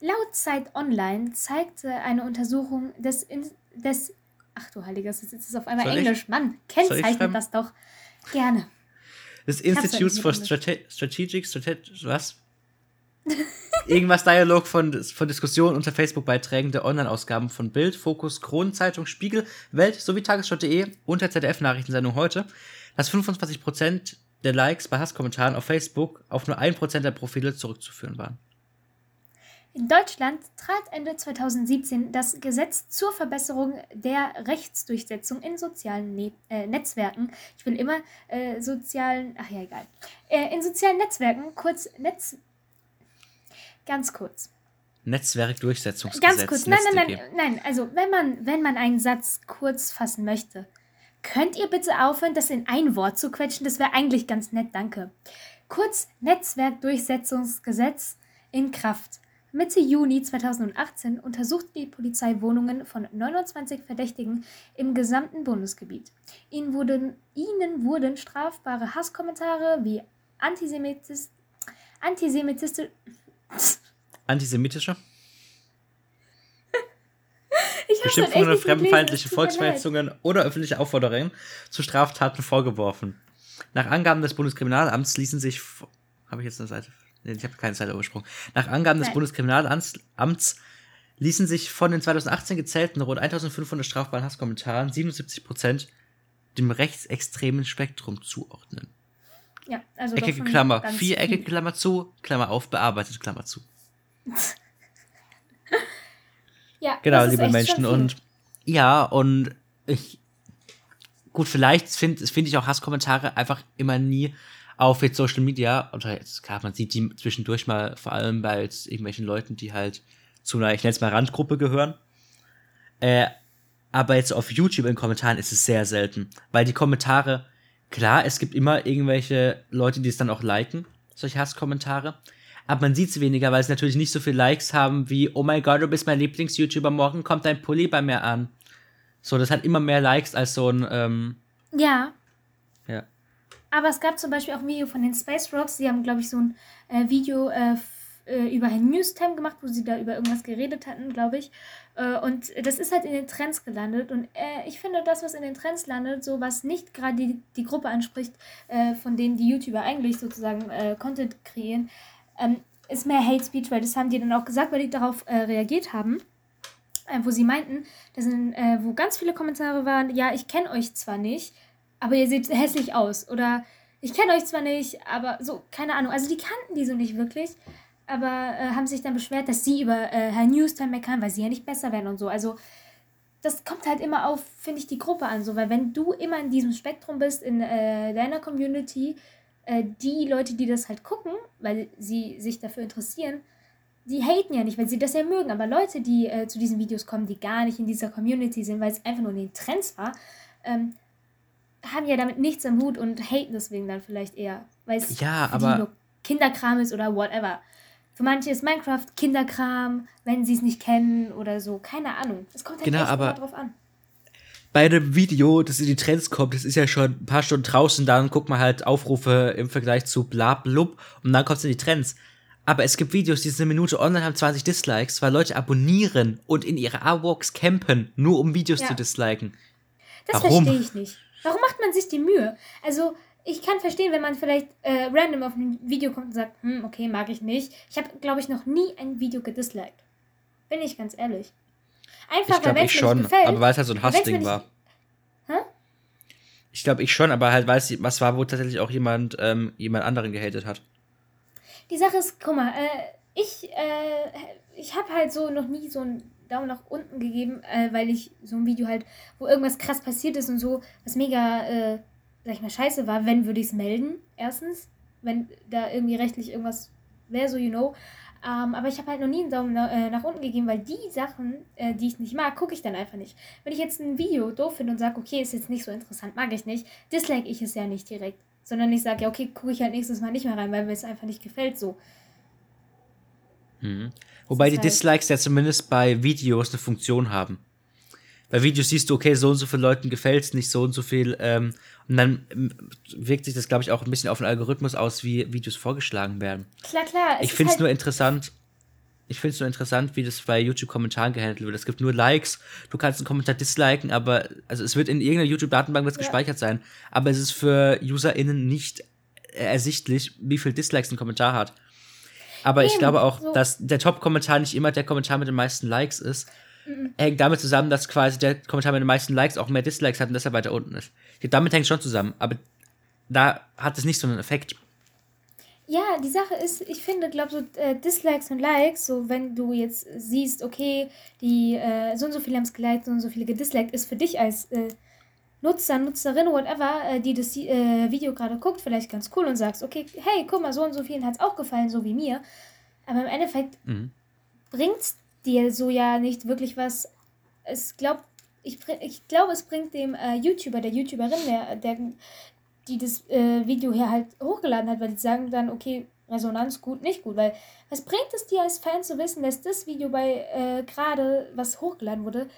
Laut Zeit Online zeigte eine Untersuchung des, des Ach du Heiliges, jetzt ist es auf einmal Soll ich- Englisch. Mann, ich kennzeichnet schreiben? das doch. Gerne. Das Institutes nicht for Strate Strategic, Strate was? Irgendwas Dialog von, von Diskussionen unter Facebook-Beiträgen der Online-Ausgaben von Bild, Fokus, Kronenzeitung, Spiegel, Welt sowie Tagesschau.de und der ZDF-Nachrichtensendung heute, dass 25% der Likes bei Hasskommentaren auf Facebook auf nur 1% der Profile zurückzuführen waren. In Deutschland trat Ende 2017 das Gesetz zur Verbesserung der Rechtsdurchsetzung in sozialen ne äh, Netzwerken. Ich will immer äh, sozialen, ach ja, egal. Äh, in sozialen Netzwerken, kurz Netz. Ganz kurz. Netzwerkdurchsetzungsgesetz. Ganz kurz. Nein, nein, nein, nein. Also, wenn man, wenn man einen Satz kurz fassen möchte, könnt ihr bitte aufhören, das in ein Wort zu quetschen? Das wäre eigentlich ganz nett, danke. Kurz Netzwerkdurchsetzungsgesetz in Kraft. Mitte Juni 2018 untersucht die Polizei Wohnungen von 29 Verdächtigen im gesamten Bundesgebiet. Ihnen wurden, ihnen wurden strafbare Hasskommentare wie Antisemitis, Antisemitische? [laughs] Echt Beschimpfungen, gelesen, fremdenfeindliche. Volksverhetzungen oder öffentliche Aufforderungen zu Straftaten vorgeworfen. Nach Angaben des Bundeskriminalamts ließen sich. Habe ich jetzt eine Seite? Ich habe keine Seite übersprungen. Nach Angaben des Nein. Bundeskriminalamts Amts ließen sich von den 2018 gezählten rund 1500 strafbaren Hasskommentaren 77% dem rechtsextremen Spektrum zuordnen. Ja, also Eckige Klammer, viereckige. Klammer zu, Klammer auf, bearbeitete Klammer zu. [laughs] Ja, Genau, das ist liebe echt Menschen. Und ja, und ich. Gut, vielleicht finde find ich auch Hasskommentare einfach immer nie auf jetzt Social Media. Oder jetzt, klar, man sieht die zwischendurch mal, vor allem bei jetzt irgendwelchen Leuten, die halt zu einer, ich nenne es mal Randgruppe gehören. Äh, aber jetzt auf YouTube in Kommentaren ist es sehr selten. Weil die Kommentare, klar, es gibt immer irgendwelche Leute, die es dann auch liken, solche Hasskommentare. Aber man sieht es weniger, weil sie natürlich nicht so viele Likes haben wie, oh mein Gott, du bist mein Lieblings-YouTuber, morgen kommt dein Pulli bei mir an. So, das hat immer mehr Likes als so ein, ähm, ja. Aber es gab zum Beispiel auch ein Video von den Space Rocks. Die haben, glaube ich, so ein äh, Video äh, äh, über Herrn Newstime gemacht, wo sie da über irgendwas geredet hatten, glaube ich. Äh, und das ist halt in den Trends gelandet. Und äh, ich finde, das, was in den Trends landet, so was nicht gerade die, die Gruppe anspricht, von denen die YouTuber eigentlich sozusagen Content kreieren, ähm, ist mehr Hate Speech, weil das haben die dann auch gesagt, weil die darauf reagiert haben. Wo sie meinten, das sind, wo ganz viele Kommentare waren, ja, ich kenne euch zwar nicht, aber ihr seht hässlich aus. Oder ich kenne euch zwar nicht, aber so, keine Ahnung. Also die kannten die so nicht wirklich, aber äh, haben sich dann beschwert, dass sie über äh, Herr Newstime meckern, weil sie ja nicht besser werden und so. Also das kommt halt immer auf, finde ich, die Gruppe an, so, weil wenn du immer in diesem Spektrum bist, in äh, deiner Community, äh, die Leute, die das halt gucken, weil sie sich dafür interessieren, die haten ja nicht, weil sie das ja mögen. Aber Leute, die äh, zu diesen Videos kommen, die gar nicht in dieser Community sind, weil es einfach nur in den Trends war, ähm, haben ja damit nichts am Hut und haten deswegen dann vielleicht eher. Weil es Ja, nur Kinderkram ist oder whatever. Für manche ist Minecraft Kinderkram, wenn sie es nicht kennen oder so. Keine Ahnung. Es kommt halt Genau, echt aber- drauf an. Bei einem Video, das in die Trends kommt, das ist ja schon ein paar Stunden draußen, dann guckt man halt Aufrufe im Vergleich zu bla blub und dann kommt es in die Trends. Aber es gibt Videos, die sind eine Minute online, haben 20 Dislikes, weil Leute abonnieren und in ihre A-Walks campen, nur um Videos Ja. zu disliken. Das Warum? verstehe ich nicht. Warum macht man sich die Mühe? Also, ich kann verstehen, wenn man vielleicht äh, random auf ein Video kommt und sagt, hm, okay, mag ich nicht. Ich habe, glaube ich, noch nie ein Video gedisliked. Bin ich ganz ehrlich. Einfach, Ich weil glaube ich schon, gefällt. aber weil es halt so ein Hassding war. Hä? Ich glaube ich schon, aber halt weil es was war, wo tatsächlich auch jemand ähm, jemand anderen gehatet hat. Die Sache ist, guck mal, äh, ich, äh, ich habe halt so noch nie so einen Daumen nach unten gegeben, äh, weil ich so ein Video halt, wo irgendwas krass passiert ist und so, was mega, äh, sag ich mal, scheiße war, wenn würde ich es melden, erstens. wenn da irgendwie rechtlich irgendwas wäre, so you know. Ähm, aber ich habe halt noch nie einen Daumen na, äh, nach unten gegeben, weil die Sachen, äh, die ich nicht mag, gucke ich dann einfach nicht. Wenn ich jetzt ein Video doof finde und sage, okay, ist jetzt nicht so interessant, mag ich nicht, dislike ich es ja nicht direkt. Sondern ich sage, ja, okay, gucke ich halt nächstes Mal nicht mehr rein, weil mir es einfach nicht gefällt so. Mhm. Wobei die halt- Dislikes ja zumindest bei Videos eine Funktion haben. Bei Videos siehst du, okay, so und so vielen Leuten gefällt es nicht, so und so viel. Ähm, und dann ähm, wirkt sich das, glaube ich, auch ein bisschen auf den Algorithmus aus, wie Videos vorgeschlagen werden. Klar, klar. ich finde es halt- nur interessant. Ich finde es nur interessant, wie das bei YouTube-Kommentaren gehandelt wird. Es gibt nur Likes, du kannst einen Kommentar disliken, aber also es wird in irgendeiner YouTube-Datenbank Ja. gespeichert sein. Aber es ist für UserInnen nicht ersichtlich, wie viel Dislikes ein Kommentar hat. Aber ich Eben, glaube auch, so. dass der Top-Kommentar nicht immer der Kommentar mit den meisten Likes ist. Hängt damit zusammen, dass quasi der Kommentar mit den meisten Likes auch mehr Dislikes hat und deshalb weiter unten ist. Damit hängt es schon zusammen, aber da hat es nicht so einen Effekt. Ja, die Sache ist, ich finde, glaube so äh, Dislikes und Likes, so wenn du jetzt siehst, okay, die äh, so und so viele haben es geliked, so und so viele gedisliked, ist für dich als äh, Nutzer, Nutzerin, whatever, äh, die das äh, Video gerade guckt, vielleicht ganz cool und sagst, okay, hey, guck mal, so und so vielen hat es auch gefallen, so wie mir. Aber im Endeffekt Mhm. bringt's dir so ja nicht wirklich was. Es glaubt, ich, ich glaube, es bringt dem äh, YouTuber, der YouTuberin, der, der die das äh, Video hier halt hochgeladen hat, weil die sagen dann, okay, Resonanz gut, nicht gut, weil was bringt es dir als Fan zu wissen, dass das Video bei äh, gerade, was hochgeladen wurde,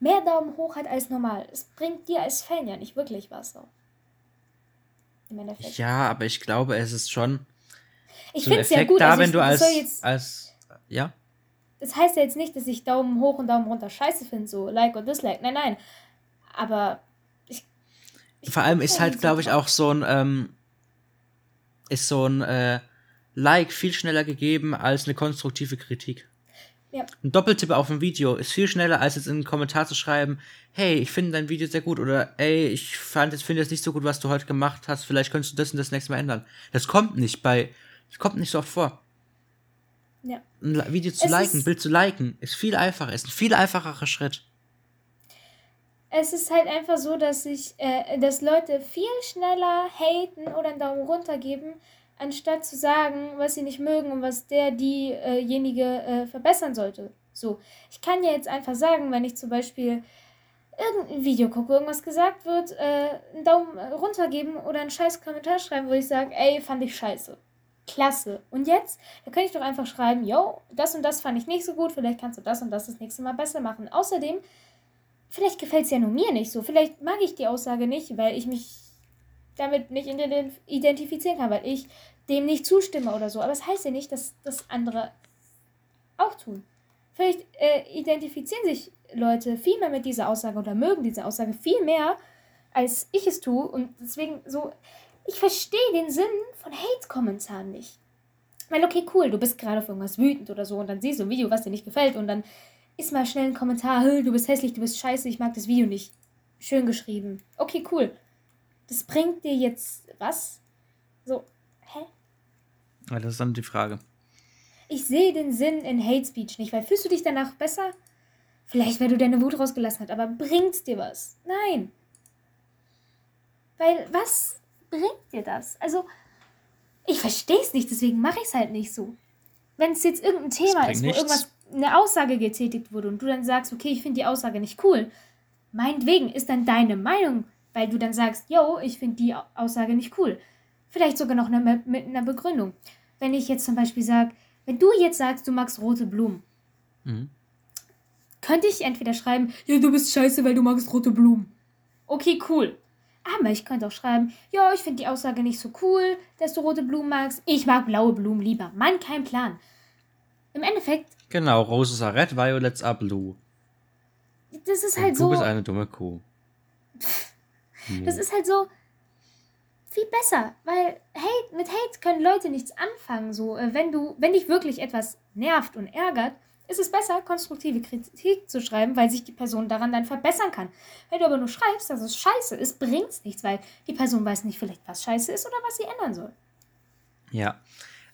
mehr Daumen hoch hat als normal? Es bringt dir als Fan ja nicht wirklich was. So. Im Endeffekt. Ja, aber ich glaube, es ist schon ich so finde es ja gut, da, also wenn ich, du als, jetzt, als ja, das heißt ja jetzt nicht, dass ich Daumen hoch und Daumen runter scheiße finde, so Like oder Dislike. Nein, nein. Aber ich. ich vor allem ist halt, glaube ich, auch so ein ähm, ist so ein äh, Like viel schneller gegeben als eine konstruktive Kritik. Ja. Ein Doppeltipp auf ein Video ist viel schneller, als jetzt in einen Kommentar zu schreiben, hey, ich finde dein Video sehr gut oder ey, ich fand jetzt finde es nicht so gut, was du heute gemacht hast, vielleicht könntest du das und das nächste Mal ändern. Das kommt nicht bei, das kommt nicht so oft vor. Ja. Ein Video zu Es liken, Bild zu liken, ist viel einfacher, ist ein viel einfacherer Schritt. Es ist halt einfach so, dass ich, äh, dass Leute viel schneller haten oder einen Daumen runter geben, anstatt zu sagen, was sie nicht mögen und was der diejenige äh, verbessern sollte. So, ich kann ja jetzt einfach sagen, wenn ich zum Beispiel irgendein Video gucke, irgendwas gesagt wird, äh, einen Daumen runter geben oder einen scheiß Kommentar schreiben, wo ich sage, ey, fand ich scheiße. Klasse. Und jetzt, da könnte ich doch einfach schreiben, yo, das und das fand ich nicht so gut, vielleicht kannst du das und das das nächste Mal besser machen. Außerdem, vielleicht gefällt es ja nur mir nicht so. Vielleicht mag ich die Aussage nicht, weil ich mich damit nicht ident- identifizieren kann, weil ich dem nicht zustimme oder so. Aber es das heißt ja nicht, dass das andere auch tun. Vielleicht äh, identifizieren sich Leute viel mehr mit dieser Aussage oder mögen diese Aussage viel mehr, als ich es tue. Und deswegen so, ich verstehe den Sinn von Hate-Kommentaren nicht. Weil, okay, cool, du bist gerade auf irgendwas wütend oder so und dann siehst du ein Video, was dir nicht gefällt und dann ist mal schnell ein Kommentar, "Hö, du bist hässlich, du bist scheiße, ich mag das Video nicht. Schön geschrieben. Okay, cool. Das bringt dir jetzt was? So, hä? Ja, das ist dann die Frage. Ich sehe den Sinn in Hate Speech nicht, weil fühlst du dich danach besser? Vielleicht, weil du deine Wut rausgelassen hast, aber bringt's dir was? Nein. Weil, was bringt dir das? Also, ich verstehe es nicht, deswegen mache ich es halt nicht so. Wenn es jetzt irgendein Thema ist, wo nichts. irgendwas, eine Aussage getätigt wurde und du dann sagst, okay, ich finde die Aussage nicht cool, meinetwegen ist dann deine Meinung, weil du dann sagst, yo, ich finde die Au- Aussage nicht cool. Vielleicht sogar noch eine, mit einer Begründung. Wenn ich jetzt zum Beispiel sage, wenn du jetzt sagst, du magst rote Blumen, Mhm. könnte ich entweder schreiben, ja, du bist scheiße, weil du magst rote Blumen. Okay, cool. Aber ich könnte auch schreiben, ja, ich finde die Aussage nicht so cool, dass du rote Blumen magst. Ich mag blaue Blumen lieber. Mann, kein Plan. Im Endeffekt, Genau, Roses are red, violets are blue. das ist Und halt du so. bist eine dumme Kuh. [laughs] Das ist halt so viel besser, weil Hate, mit Hate können Leute nichts anfangen. So, äh, wenn du, wenn dich wirklich etwas nervt und ärgert, ist es besser, konstruktive Kritik zu schreiben, weil sich die Person daran dann verbessern kann. Wenn du aber nur schreibst, dass es scheiße ist, bringt es nichts, weil die Person weiß nicht vielleicht, was scheiße ist oder was sie ändern soll. Ja.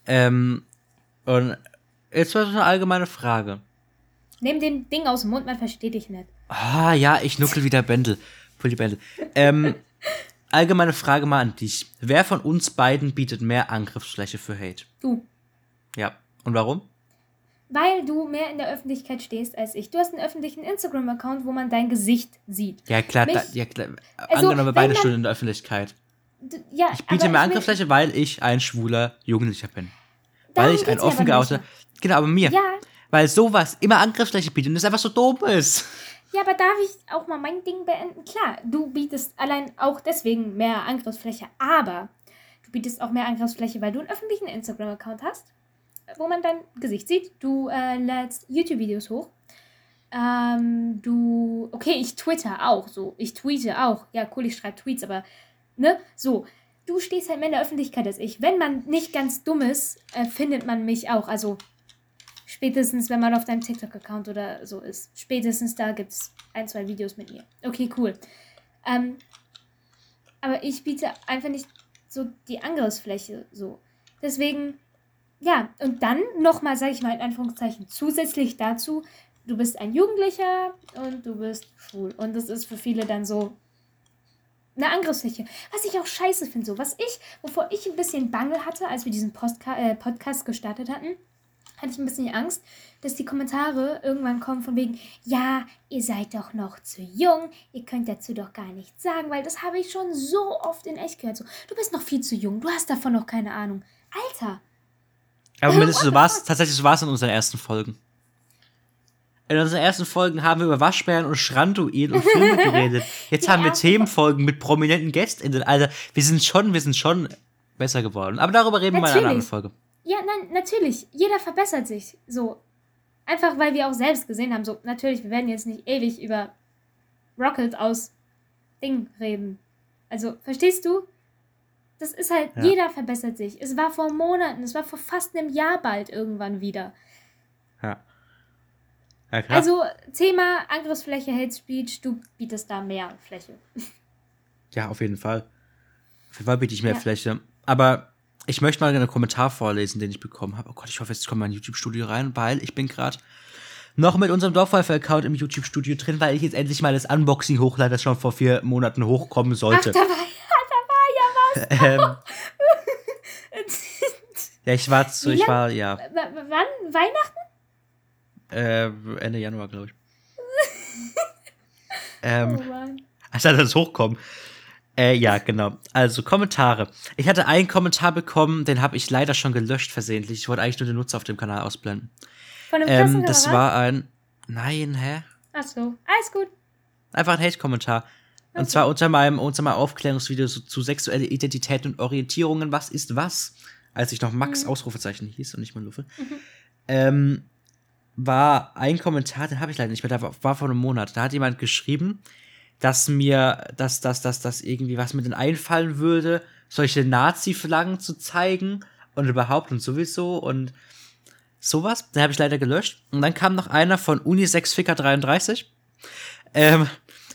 Ähm, und jetzt war eine allgemeine Frage. Nimm den Ding aus dem Mund, man versteht dich nicht. Ah, ja, ich nuckel wieder Bändel. Bändel. Ähm, allgemeine Frage mal an dich. Wer von uns beiden bietet mehr Angriffsfläche für Hate? Du. Ja. Und warum? Weil du mehr in der Öffentlichkeit stehst als ich. Du hast einen öffentlichen Instagram-Account, wo man dein Gesicht sieht. Ja, klar, Mich- da, ja, klar. Also, angenommen, wir beide stehen in der Öffentlichkeit. Ja, Ich biete mehr Angriffsfläche, weil ich ein schwuler Jugendlicher bin. Weil ich ein offen nicht. Genau, aber mir. Ja, Weil sowas immer Angriffsfläche bietet und das einfach so dumm ist. Ja, aber darf ich auch mal mein Ding beenden? Klar, du bietest allein auch deswegen mehr Angriffsfläche, aber du bietest auch mehr Angriffsfläche, weil du einen öffentlichen Instagram-Account hast, wo man dein Gesicht sieht. Du äh, lädst YouTube-Videos hoch. Ähm, du, okay, ich twitter auch so. Ich tweete auch. Ja, cool, ich schreibe Tweets, aber, ne, so. Du stehst halt mehr in der Öffentlichkeit als ich. Wenn man nicht ganz dumm ist, äh, findet man mich auch. Also, Spätestens, wenn man auf deinem TikTok-Account oder so ist. Spätestens da gibt es ein, zwei Videos mit mir. Okay, cool. Ähm, aber ich biete einfach nicht so die Angriffsfläche so. Deswegen, ja, und dann nochmal, sage ich mal in Anführungszeichen, zusätzlich dazu, du bist ein Jugendlicher und du bist schwul. Und das ist für viele dann so eine Angriffsfläche. Was ich auch scheiße finde, so. Was ich, wovor ich ein bisschen Bange hatte, als wir diesen Postka äh, Podcast gestartet hatten, hatte ich ein bisschen Angst, dass die Kommentare irgendwann kommen von wegen, ja, ihr seid doch noch zu jung, ihr könnt dazu doch gar nichts sagen, weil das habe ich schon so oft in echt gehört. So, du bist noch viel zu jung, du hast davon noch keine Ahnung. Alter, Aber mindestens so war's, tatsächlich so war es in unseren ersten Folgen. In unseren ersten Folgen haben wir über Waschbären und Schranduil und Filme [laughs] geredet. Jetzt haben wir Themenfolgen mit prominenten GästInnen. Alter, wir sind schon, wir sind schon besser geworden. Aber darüber reden wir mal in einer anderen Natürlich. Folge. Ja, nein, natürlich, jeder verbessert sich. So, einfach weil wir auch selbst gesehen haben, so, natürlich, wir werden jetzt nicht ewig über Rocket aus Ding reden. Also, verstehst du? Das ist halt, Ja. jeder verbessert sich. Es war vor Monaten, es war vor fast einem Jahr bald irgendwann wieder. Ja. Ja. Also Thema Angriffsfläche, Hate Speech, du bietest da mehr Fläche. ja, auf jeden Fall. Auf jeden Fall biete ich mehr Ja. Fläche. Aber ich möchte mal einen Kommentar vorlesen, den ich bekommen habe. Oh Gott, ich hoffe, jetzt kommt mein YouTube-Studio rein, weil ich bin gerade noch mit unserem Dorfweifer-Account im YouTube-Studio drin, weil ich jetzt endlich mal das Unboxing hochlade, das schon vor vier Monaten hochkommen Ach, sollte. da war, ja, da war ja [laughs] ähm, was. [laughs] ja, ich war zu, ich war, ja, Wann? Weihnachten? äh, Ende Januar, glaube ich. [laughs] Oh ähm, Mann. als soll das hochkommen. Äh, ja, genau. Also Kommentare. Ich hatte einen Kommentar bekommen, den habe ich leider schon gelöscht versehentlich. Ich wollte eigentlich nur den Nutzer auf dem Kanal ausblenden. Von einem Ähm, das war ein. Nein, hä? Ach so, alles gut. Einfach ein Hate-Kommentar. Und Okay. zwar unter meinem, unter meinem Aufklärungsvideo zu, zu sexuelle Identität und Orientierungen, was ist was? Als ich noch Max Mhm. Ausrufezeichen hieß und nicht mal Luffe. Ähm, war ein Kommentar, den habe ich leider nicht mehr, der war, war vor einem Monat. Da hat jemand geschrieben, dass mir, dass, dass, dass, dass irgendwie was mir denn einfallen würde, solche Nazi-Flaggen zu zeigen und überhaupt und sowieso und sowas. Den habe ich leider gelöscht. Und dann kam noch einer von Unisex-Ficker33. Ähm,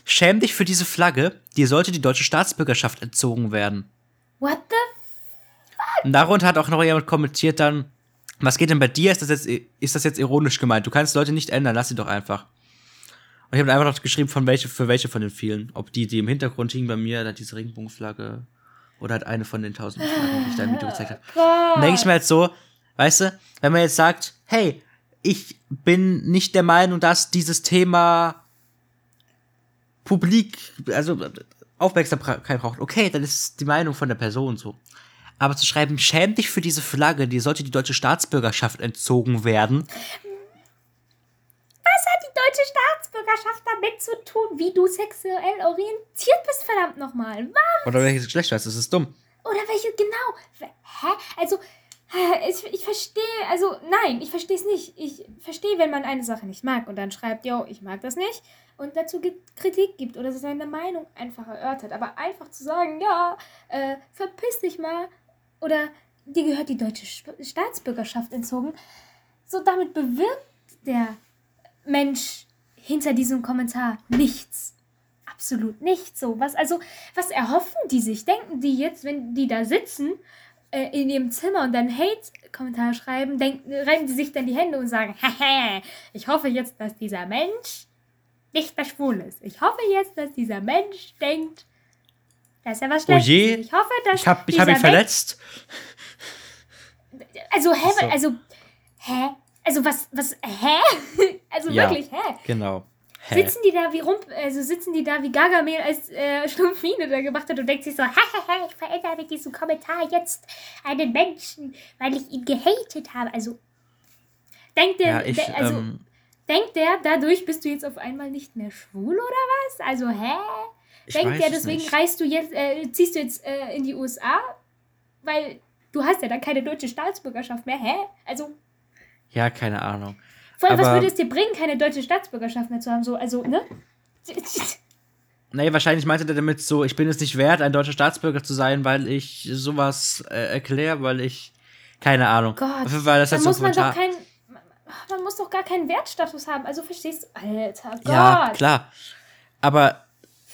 schäm dich für diese Flagge, dir sollte die deutsche Staatsbürgerschaft entzogen werden. What the? Und darunter hat auch noch jemand kommentiert dann, was geht denn bei dir? Ist das jetzt, ist das jetzt ironisch gemeint? Du kannst Leute nicht ändern, lass sie doch einfach. Und ich habe einfach noch geschrieben, von welche, für welche von den vielen. Ob die, die im Hintergrund hingen bei mir, da diese Regenbogenflagge, oder halt eine von den tausend Flaggen, die ich da im Video gezeigt habe. Dann denke ich mir halt so, weißt du, wenn man jetzt sagt, hey, ich bin nicht der Meinung, dass dieses Thema publik, also Aufmerksamkeit braucht, okay, dann ist die Meinung von der Person so. Aber zu schreiben, schäm dich für diese Flagge, die sollte die deutsche Staatsbürgerschaft entzogen werden, Was hat die deutsche Staatsbürgerschaft damit zu tun, wie du sexuell orientiert bist, verdammt nochmal? Was? oder welches Geschlecht du hast, das ist dumm. Oder welche, genau. Hä? Also, ich, ich verstehe, also nein, ich verstehe es nicht. Ich verstehe, wenn man eine Sache nicht mag und dann schreibt, yo, ich mag das nicht und dazu Kritik gibt oder seine Meinung einfach erörtert. Aber einfach zu sagen, ja, äh, verpiss dich mal oder dir gehört die deutsche Staatsbürgerschaft entzogen, so damit bewirkt der Mensch hinter diesem Kommentar nichts. Absolut nichts so. Was, also, was erhoffen die sich? Denken die jetzt, wenn die da sitzen äh, in ihrem Zimmer und dann Hate-Kommentar schreiben, denken, reiben die sich dann die Hände und sagen, [laughs] haha, ich hoffe jetzt, dass dieser Mensch nicht mehr schwul ist. Ich hoffe jetzt, dass dieser Mensch denkt, Das ist ja was Oh Schlechtes. je. Ich hoffe, dass Ich habe ich hab ihn verletzt. Weg- Also, hä? Also, hä? Also, was, was, hä? [laughs] Also Ja. wirklich, hä? Genau. Hä? Sitzen die da wie rum, also sitzen die da wie Gargamel als äh, Schlumpfine da gemacht hat und denkt sich so, hahaha, ich verändere mit diesem Kommentar jetzt einen Menschen, weil ich ihn gehatet habe. Also, denkt der, Ja, ich, der also, ähm, denkt der, dadurch bist du jetzt auf einmal nicht mehr schwul oder was? Also, hä? denkt der, es deswegen nicht. reist du jetzt, äh, ziehst du jetzt äh, in die USA? Weil du hast ja dann keine deutsche Staatsbürgerschaft mehr, hä? Also, Ja, keine Ahnung. vor allem, was Aber- würde es dir bringen, keine deutsche Staatsbürgerschaft mehr zu haben? So, also, ne? Nee, wahrscheinlich meinte der damit so, ich bin es nicht wert, ein deutscher Staatsbürger zu sein, weil ich sowas äh, erkläre, weil ich. Keine Ahnung. Gott, Auf jeden Fall, das dann hat so muss man doch kein, man muss doch gar keinen Wertstatus haben. Also verstehst du? Alter Gott. Ja, klar. Aber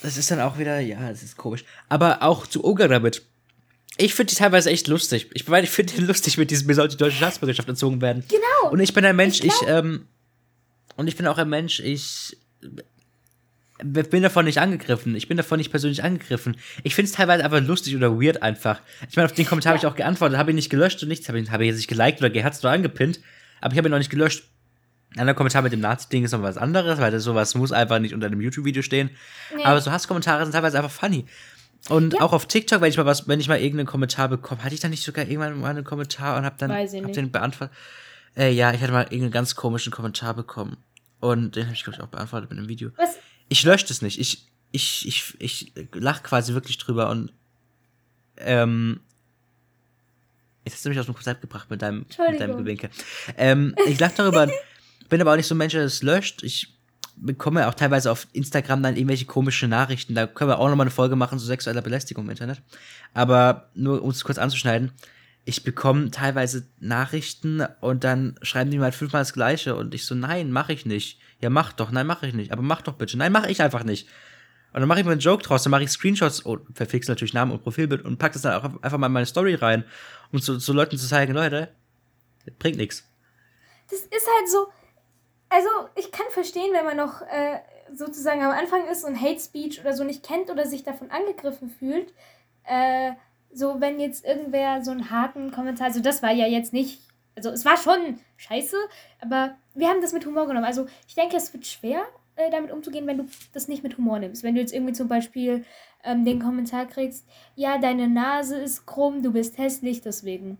das ist dann auch wieder, ja, das ist komisch. Aber auch zu Ogre damit. Ich finde die teilweise echt lustig. Ich, weil ich finde den lustig mit diesem, mir sollte die deutsche Staatsbürgerschaft entzogen werden. Genau. Und ich bin ein Mensch, Ich ich, ähm, und ich bin auch ein Mensch, ich bin davon nicht angegriffen. Ich bin davon nicht persönlich angegriffen. Ich finde es teilweise einfach lustig oder weird einfach. Ich meine, auf den Kommentar habe ich auch geantwortet, habe ihn nicht gelöscht und nichts, habe ihn, habe ihn jetzt nicht geliked oder geherzt oder angepinnt, aber ich habe ihn noch nicht gelöscht. Ein anderer Kommentar mit dem Nazi-Ding ist noch was anderes, weil das sowas muss einfach nicht unter einem YouTube-Video stehen. Nee. Aber so Hasskommentare sind teilweise einfach funny. Und Ja. auch auf TikTok, wenn ich mal was, wenn ich mal irgendeinen Kommentar bekomme, hatte ich dann nicht sogar irgendwann mal einen Kommentar und habe dann hab nicht. den beantwortet. Äh, ja, ich hatte mal irgendeinen ganz komischen Kommentar bekommen. Und den habe ich, glaube ich, auch beantwortet mit einem Video. Was? Ich lösche das nicht. Ich, ich, ich, ich lach quasi wirklich drüber und ähm, jetzt hast du mich aus dem Konzept gebracht mit deinem, mit deinem. Gewinke. Ähm, ich lach darüber, [laughs] bin aber auch nicht so ein Mensch, der das löscht. Ich bekomme auch teilweise auf Instagram dann irgendwelche komischen Nachrichten. Da können wir auch nochmal eine Folge machen zu sexueller Belästigung im Internet. Aber nur um es kurz anzuschneiden, ich bekomme teilweise Nachrichten und dann schreiben die mir halt fünfmal das Gleiche und ich so, nein, mach ich nicht. Ja, mach doch, nein, mach ich nicht. Aber mach doch bitte. Nein, mach ich einfach nicht. Und dann mache ich mir einen Joke draus, dann mache ich Screenshots und verfixe natürlich Namen und Profilbild und pack das dann auch einfach mal in meine Story rein, um zu, zu Leuten zu zeigen, Leute, bringt nichts. Das ist halt so. Also, ich kann verstehen, wenn man noch äh, sozusagen am Anfang ist und Hate Speech oder so nicht kennt oder sich davon angegriffen fühlt. Äh, so, wenn jetzt irgendwer so einen harten Kommentar, also das war ja jetzt nicht, also es war schon scheiße, aber wir haben das mit Humor genommen. Also, ich denke, es wird schwer, äh, damit umzugehen, wenn du das nicht mit Humor nimmst. Wenn du jetzt irgendwie zum Beispiel ähm, den Kommentar kriegst, ja, deine Nase ist krumm, du bist hässlich, deswegen.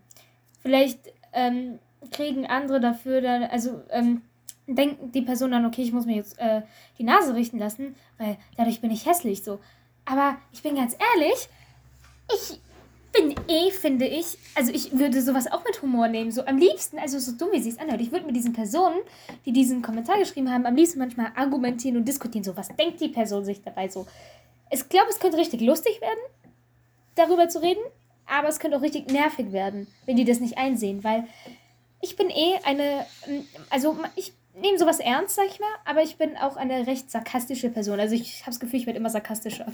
Vielleicht ähm, kriegen andere dafür dann, also ähm, denkt die Person dann, okay, ich muss mir jetzt äh, die Nase richten lassen, weil dadurch bin ich hässlich so. Aber ich bin ganz ehrlich, ich bin eh, finde ich, also ich würde sowas auch mit Humor nehmen, so am liebsten, also so dumm wie sie es anhört, ich würde mit diesen Personen, die diesen Kommentar geschrieben haben, am liebsten manchmal argumentieren und diskutieren, so was denkt die Person sich dabei so. Ich glaube, es könnte richtig lustig werden, darüber zu reden, aber es könnte auch richtig nervig werden, wenn die das nicht einsehen, weil ich bin eh eine, ähm, also ich nehme sowas ernst, sag ich mal, aber ich bin auch eine recht sarkastische Person. Also ich habe das Gefühl, ich werde immer sarkastischer.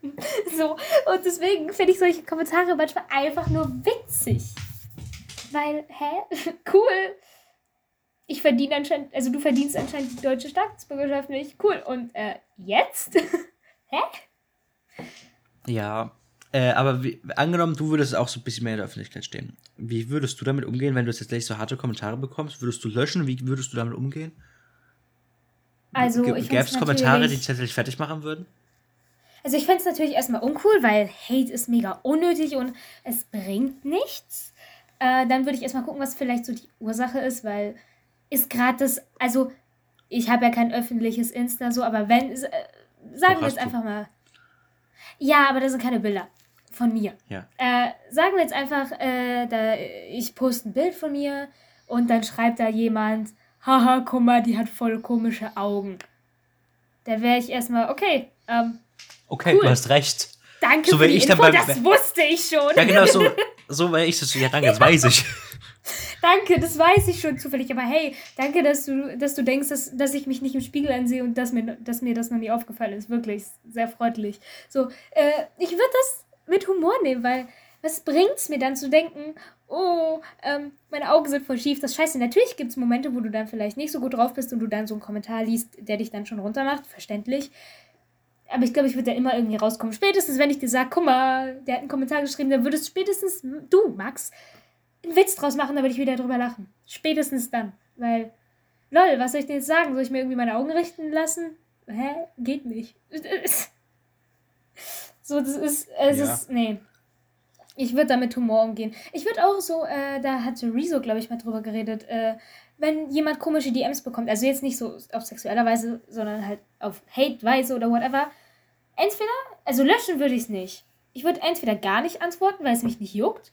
[laughs] so, und deswegen finde ich solche Kommentare manchmal einfach nur witzig. Weil, hä? [laughs] cool. Ich verdiene anscheinend, also du verdienst anscheinend die deutsche Staatsbürgerschaft nicht. Cool. Und äh, jetzt? [laughs] hä? Ja, äh, aber wie, angenommen, du würdest auch so ein bisschen mehr in der Öffentlichkeit stehen. Wie würdest du damit umgehen, wenn du jetzt gleich so harte Kommentare bekommst? Würdest du löschen? Wie würdest du damit umgehen? Also, G- ich Gäbe es Kommentare, die dich tatsächlich fertig machen würden? Also ich fände es natürlich erstmal uncool, weil Hate ist mega unnötig und es bringt nichts. Äh, dann würde ich erstmal gucken, was vielleicht so die Ursache ist, weil ist gerade das, also ich habe ja kein öffentliches Insta so, aber wenn, äh, sagen wir jetzt einfach mal. Ja, aber da sind keine Bilder von mir. Ja. Äh, sagen wir jetzt einfach, äh, da, ich poste ein Bild von mir und dann schreibt da jemand, haha, guck mal, die hat voll komische Augen. Da wäre ich erstmal, okay, ähm, Okay, Cool. du hast recht. Danke So für die ich dann Info, beim- das wusste ich schon. Ja, genau so. [laughs] So wäre ich das. Ja, danke, das weiß ich. Danke, das weiß ich schon zufällig. Aber hey, danke, dass du, dass du denkst, dass, dass ich mich nicht im Spiegel ansehe und dass mir, dass mir das noch nie aufgefallen ist. Wirklich sehr freundlich. So, äh, ich würde das mit Humor nehmen, weil was bringt's mir dann zu denken, oh, ähm, meine Augen sind voll schief, das scheiße. Natürlich gibt's Momente, wo du dann vielleicht nicht so gut drauf bist und du dann so einen Kommentar liest, der dich dann schon runtermacht, verständlich. Aber ich glaube, ich würde da immer irgendwie rauskommen. Spätestens, wenn ich dir sage, guck mal, der hat einen Kommentar geschrieben, dann würdest spätestens du, Max, einen Witz draus machen, da würde ich wieder drüber lachen. Spätestens dann. Weil, lol, was soll ich denn jetzt sagen? Soll ich mir irgendwie meine Augen richten lassen? Hä? Geht nicht. [laughs] so, das ist, es Ja. ist, nee. Ich würde da mit Humor umgehen. Ich würde auch so, äh, da hatte Rezo, glaube ich, mal drüber geredet, äh, wenn jemand komische DMs bekommt, also jetzt nicht so auf sexueller Weise, sondern halt auf Hate-Weise oder whatever, entweder, also löschen würde ich es nicht. Ich würde entweder gar nicht antworten, weil es mich nicht juckt,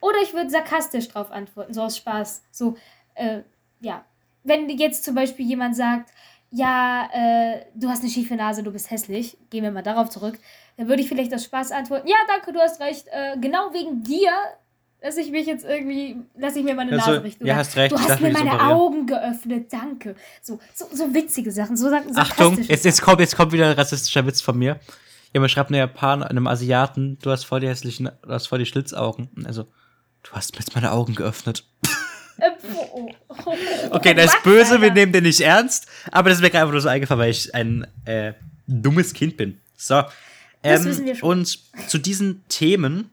oder ich würde sarkastisch drauf antworten, so aus Spaß. So, äh, ja. Wenn jetzt zum Beispiel jemand sagt, ja, äh, du hast eine schiefe Nase, du bist hässlich, gehen wir mal darauf zurück, dann würde ich vielleicht aus Spaß antworten, ja, danke, du hast recht, äh, genau wegen dir lasse ich mich jetzt irgendwie, lasse ich mir meine Also, Nase richten. ja, hast recht, Du hast mir meine operieren. Augen geöffnet, danke. So, so, so witzige Sachen, so sa- Achtung, jetzt, jetzt, kommt, jetzt kommt wieder ein rassistischer Witz von mir. Jemand schreibt einem Japaner, einem Asiaten, du hast voll die hässlichen, du hast voll die Schlitzaugen. Also, du hast mir jetzt meine Augen geöffnet. Okay, der ist böse, wir nehmen den nicht ernst. Aber das ist mir gerade einfach nur so eingefallen, weil ich ein äh, dummes Kind bin. So. Ähm, wissen wir schon. Und zu diesen Themen.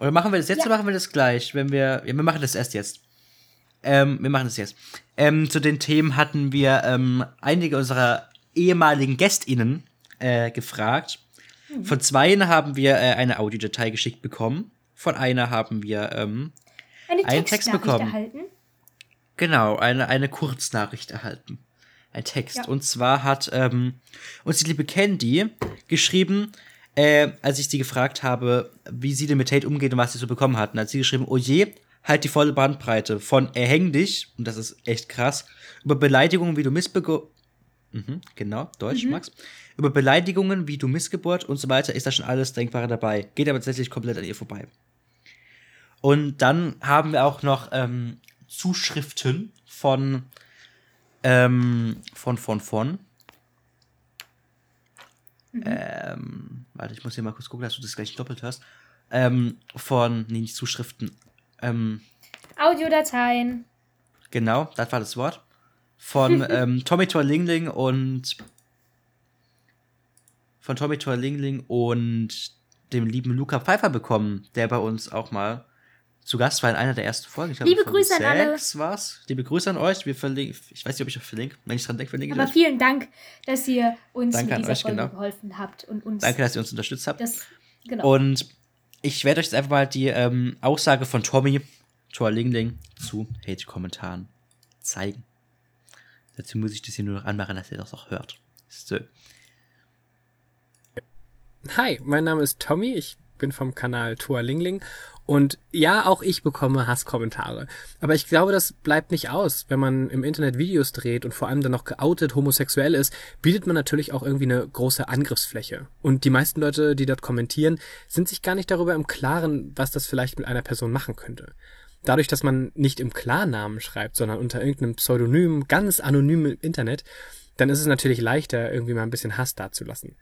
Oder machen wir das jetzt Ja. oder machen wir das gleich? Wenn wir. Ja, wir machen das erst jetzt. Ähm, wir machen das jetzt. Ähm, zu den Themen hatten wir ähm, einige unserer ehemaligen GästInnen äh, gefragt. Mhm. Von zweien haben wir äh, eine Audiodatei geschickt bekommen. Von einer haben wir ähm, Eine einen Text bekommen. erhalten. Genau, eine, eine Kurznachricht erhalten. Ein Text. Ja. Und zwar hat ähm, uns die liebe Candy geschrieben, äh, als ich sie gefragt habe, wie sie denn mit Hate umgeht und was sie so bekommen hatten, hat sie geschrieben, oh je, halt die volle Bandbreite von erhäng dich, und das ist echt krass, über Beleidigungen, wie du Missbego... Mhm, genau, Deutsch, Max. Über Beleidigungen, wie du Missgeburt und so weiter, ist da schon alles Denkbare dabei. Geht aber tatsächlich komplett an ihr vorbei. Und dann haben wir auch noch ähm, Zuschriften von, ähm, von, von, von. Ähm, warte, ich muss hier mal kurz gucken, dass du das gleich doppelt hörst. Ähm, von, nee, nicht Zuschriften. Ähm, Audiodateien. genau, das war das Wort. Von [laughs] ähm, Tommy Torlingling und von Tommy Torlingling und dem lieben Luca Pfeiffer bekommen, der bei uns auch mal zu Gast war in einer der ersten Folgen. Ich glaube, Liebe Grüße an alle. war's. Liebe Grüße an euch. Wir verlinken, ich weiß nicht, ob ich euch verlinke. Wenn ich dran denke, verlinke ich Aber euch. vielen Dank, dass ihr uns Danke mit dieser euch, Folge genau. geholfen habt und uns Danke, dass ihr uns unterstützt habt. das genau. Und ich werde euch jetzt einfach mal die ähm, Aussage von Tommy Torlingling zu Hate-Kommentaren zeigen. Dazu muss ich das hier nur noch anmachen, dass ihr das auch hört. So. Hi, mein Name ist Tommy, ich bin vom Kanal Tua Lingling und ja, auch ich bekomme Hasskommentare. Aber ich glaube, das bleibt nicht aus. Wenn man im Internet Videos dreht und vor allem dann noch geoutet homosexuell ist, bietet man natürlich auch irgendwie eine große Angriffsfläche. Und die meisten Leute, die dort kommentieren, sind sich gar nicht darüber im Klaren, was das vielleicht mit einer Person machen könnte. Dadurch, dass man nicht im Klarnamen schreibt, sondern unter irgendeinem Pseudonym, ganz anonym im Internet, dann ist es natürlich leichter, irgendwie mal ein bisschen Hass dazulassen.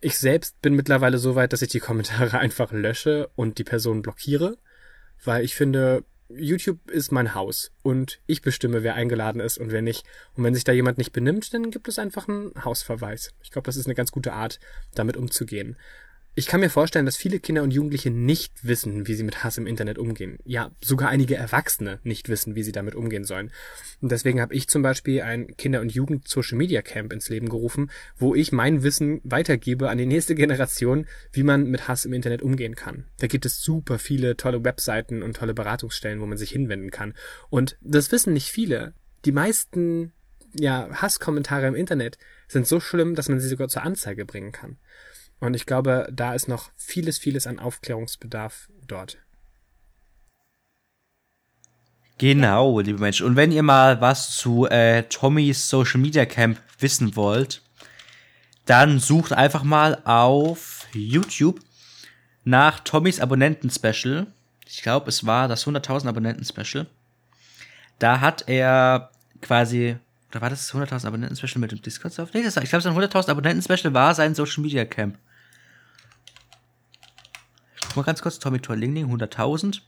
Ich selbst bin mittlerweile so weit, dass ich die Kommentare [laughs] einfach lösche und die Person blockiere, weil ich finde, YouTube ist mein Haus und ich bestimme, wer eingeladen ist und wer nicht. Und wenn sich da jemand nicht benimmt, dann gibt es einfach einen Hausverweis. Ich glaube, das ist eine ganz gute Art, damit umzugehen. Ich kann mir vorstellen, dass viele Kinder und Jugendliche nicht wissen, wie sie mit Hass im Internet umgehen. Ja, sogar einige Erwachsene nicht wissen, wie sie damit umgehen sollen. Und deswegen habe ich zum Beispiel ein Kinder- und Jugend-Social-Media-Camp ins Leben gerufen, wo ich mein Wissen weitergebe an die nächste Generation, wie man mit Hass im Internet umgehen kann. Da gibt es super viele tolle Webseiten und tolle Beratungsstellen, wo man sich hinwenden kann. Und das wissen nicht viele. Die meisten ja, Hasskommentare im Internet sind so schlimm, dass man sie sogar zur Anzeige bringen kann. Und ich glaube, da ist noch vieles, vieles an Aufklärungsbedarf dort. Genau, liebe Menschen. Und wenn ihr mal was zu äh, Tommys Social Media Camp wissen wollt, dann sucht einfach mal auf YouTube nach Tommys Abonnenten-Special. Ich glaube, es war das 100.000 Abonnenten-Special. Da hat er quasi, oder war das das 100.000 Abonnenten-Special mit dem Discord-Server? Nee, das war, ich glaube, sein 100.000 Abonnenten-Special war sein Social Media Camp. Guck mal ganz kurz, Tommy Torlingling, 100.000.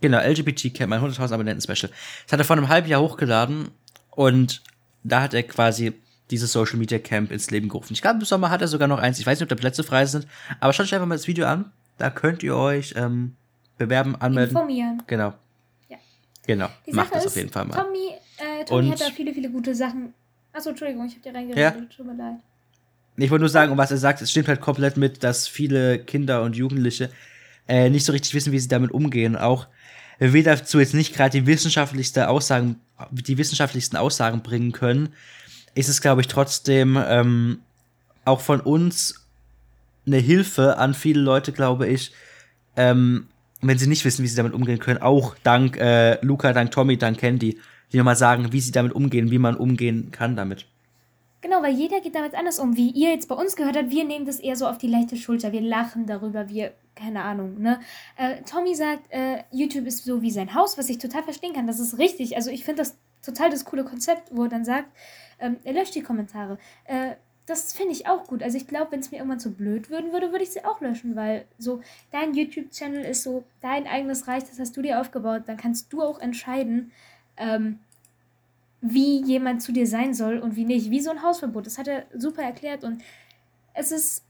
Genau, LGBT Camp, mein 100.000 Abonnenten-Special. Das hat er vor einem halben Jahr hochgeladen und da hat er quasi dieses Social Media Camp ins Leben gerufen. Ich glaube, im Sommer hat er sogar noch eins. Ich weiß nicht, ob da Plätze frei sind, aber schaut euch einfach mal das Video an. Da könnt ihr euch ähm, bewerben, anmelden. Informieren. Genau. Ja. Genau. Die Macht Sache das ist, auf jeden Fall mal. Tommy, äh, Tommy Und- hat da viele, viele gute Sachen. Achso, Entschuldigung, ich hab dir reingeredet. Tut mir leid. Ich wollte nur sagen, um was er sagt, es stimmt halt komplett mit, dass viele Kinder und Jugendliche äh, nicht so richtig wissen, wie sie damit umgehen. Auch wir dazu jetzt nicht gerade die wissenschaftlichste Aussagen, die wissenschaftlichsten Aussagen bringen können, ist es, glaube ich, trotzdem ähm, auch von uns eine Hilfe an viele Leute, glaube ich, ähm, wenn sie nicht wissen, wie sie damit umgehen können. Auch dank äh, Luca, dank Tommy, dank Candy, die nochmal sagen, wie sie damit umgehen, wie man umgehen kann damit. Genau, weil jeder geht damit anders um. Wie ihr jetzt bei uns gehört habt, wir nehmen das eher so auf die leichte Schulter. Wir lachen darüber, wir, keine Ahnung, ne? Äh, Tommy sagt, äh, YouTube ist so wie sein Haus, was ich total verstehen kann. Das ist richtig. Also ich finde das total das coole Konzept, wo er dann sagt, ähm, er löscht die Kommentare. Äh, das finde ich auch gut. Also ich glaube, wenn es mir irgendwann zu blöd würden würde, würde ich sie auch löschen, weil so dein YouTube-Channel ist so dein eigenes Reich, das hast du dir aufgebaut. Dann kannst du auch entscheiden, ähm, wie jemand zu dir sein soll und wie nicht. Wie so ein Hausverbot. Das hat er super erklärt und es ist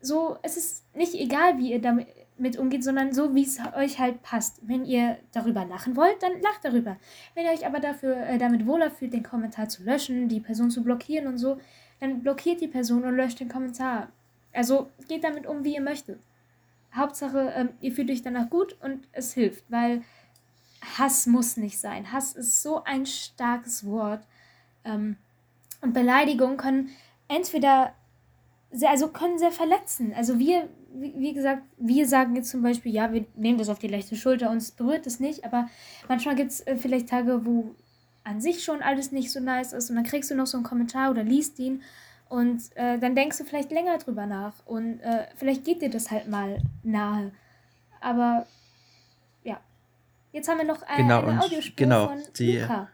so, es ist nicht egal, wie ihr damit mit umgeht, sondern so, wie es euch halt passt. Wenn ihr darüber lachen wollt, dann lacht darüber. Wenn ihr euch aber dafür äh, damit wohler fühlt, den Kommentar zu löschen, die Person zu blockieren und so, dann blockiert die Person und löscht den Kommentar. Also geht damit um, wie ihr möchtet. Hauptsache, ähm, ihr fühlt euch danach gut und es hilft, weil Hass muss nicht sein. Hass ist so ein starkes Wort. Ähm, und Beleidigungen können entweder sehr, also können sehr verletzen. Also wir, wie, gesagt, wir sagen jetzt zum Beispiel, ja, wir nehmen das auf die leichte Schulter, uns berührt es nicht, aber manchmal gibt es äh, vielleicht Tage, wo an sich schon alles nicht so nice ist und dann kriegst du noch so einen Kommentar oder liest ihn und äh, dann denkst du vielleicht länger drüber nach und äh, vielleicht geht dir das halt mal nahe. Aber jetzt haben wir noch ein, Genau, eine Audiospur genau, von die- Luca.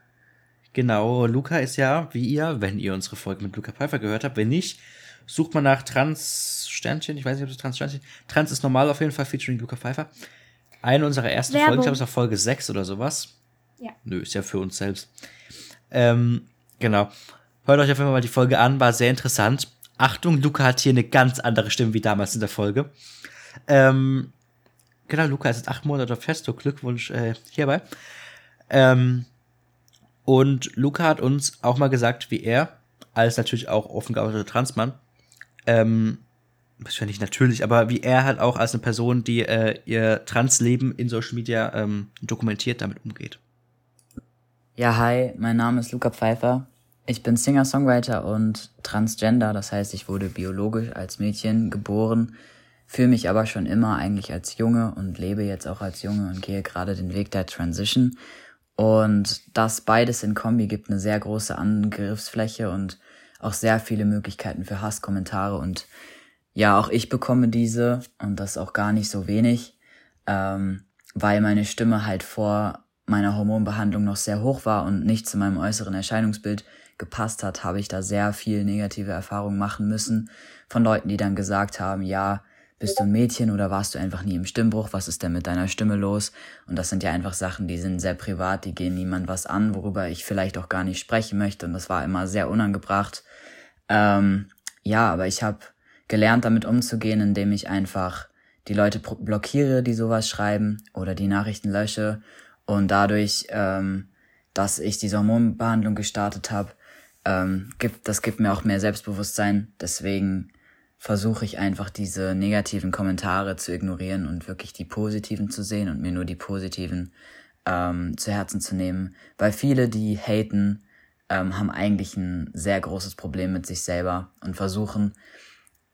Genau, Luca ist ja, wie ihr, wenn ihr unsere Folge mit Luca Pfeiffer gehört habt, wenn nicht, sucht man nach Trans-Sternchen, ich weiß nicht, ob das Trans-Sternchen, Trans ist normal auf jeden Fall, featuring Luca Pfeiffer. Eine unserer ersten Werbung. Folgen, ich glaube, es war Folge 6 oder sowas. Ja. Nö, ist ja für uns selbst. Ähm, genau. Hört euch auf jeden Fall mal die Folge an, war sehr interessant. Achtung, Luca hat hier eine ganz andere Stimme wie damals in der Folge. Ähm, genau, Luca ist jetzt acht Monate auf Festo, Glückwunsch äh, hierbei. Ähm, und Luca hat uns auch mal gesagt, wie er, als natürlich auch offen geouteter Transmann, ähm, ja nicht natürlich, aber wie er halt auch als eine Person, die äh, ihr Transleben in Social Media ähm, dokumentiert, damit umgeht. Ja, hi, mein Name ist Luca Pfeiffer. Ich bin Singer-Songwriter und Transgender, das heißt, ich wurde biologisch als Mädchen geboren, fühle mich aber schon immer eigentlich als Junge und lebe jetzt auch als Junge und gehe gerade den Weg der Transition. Und das beides in Kombi gibt eine sehr große Angriffsfläche und auch sehr viele Möglichkeiten für Hasskommentare und ja, auch ich bekomme diese und das auch gar nicht so wenig, ähm, weil meine Stimme halt vor meiner Hormonbehandlung noch sehr hoch war und nicht zu meinem äußeren Erscheinungsbild gepasst hat, habe ich da sehr viel negative Erfahrungen machen müssen von Leuten, die dann gesagt haben, ja, bist du ein Mädchen oder warst du einfach nie im Stimmbruch? Was ist denn mit deiner Stimme los? Und das sind ja einfach Sachen, die sind sehr privat, die gehen niemand was an, worüber ich vielleicht auch gar nicht sprechen möchte. Und das war immer sehr unangebracht. Ähm, ja, aber ich habe gelernt, damit umzugehen, indem ich einfach die Leute blockiere, die sowas schreiben oder die Nachrichten lösche und dadurch, ähm, dass ich diese Hormonbehandlung gestartet habe, ähm, gibt, das gibt mir auch mehr Selbstbewusstsein. Deswegen versuche ich einfach diese negativen Kommentare zu ignorieren und wirklich die positiven zu sehen und mir nur die positiven ähm, zu Herzen zu nehmen. Weil viele, die haten, ähm, haben eigentlich ein sehr großes Problem mit sich selber und versuchen,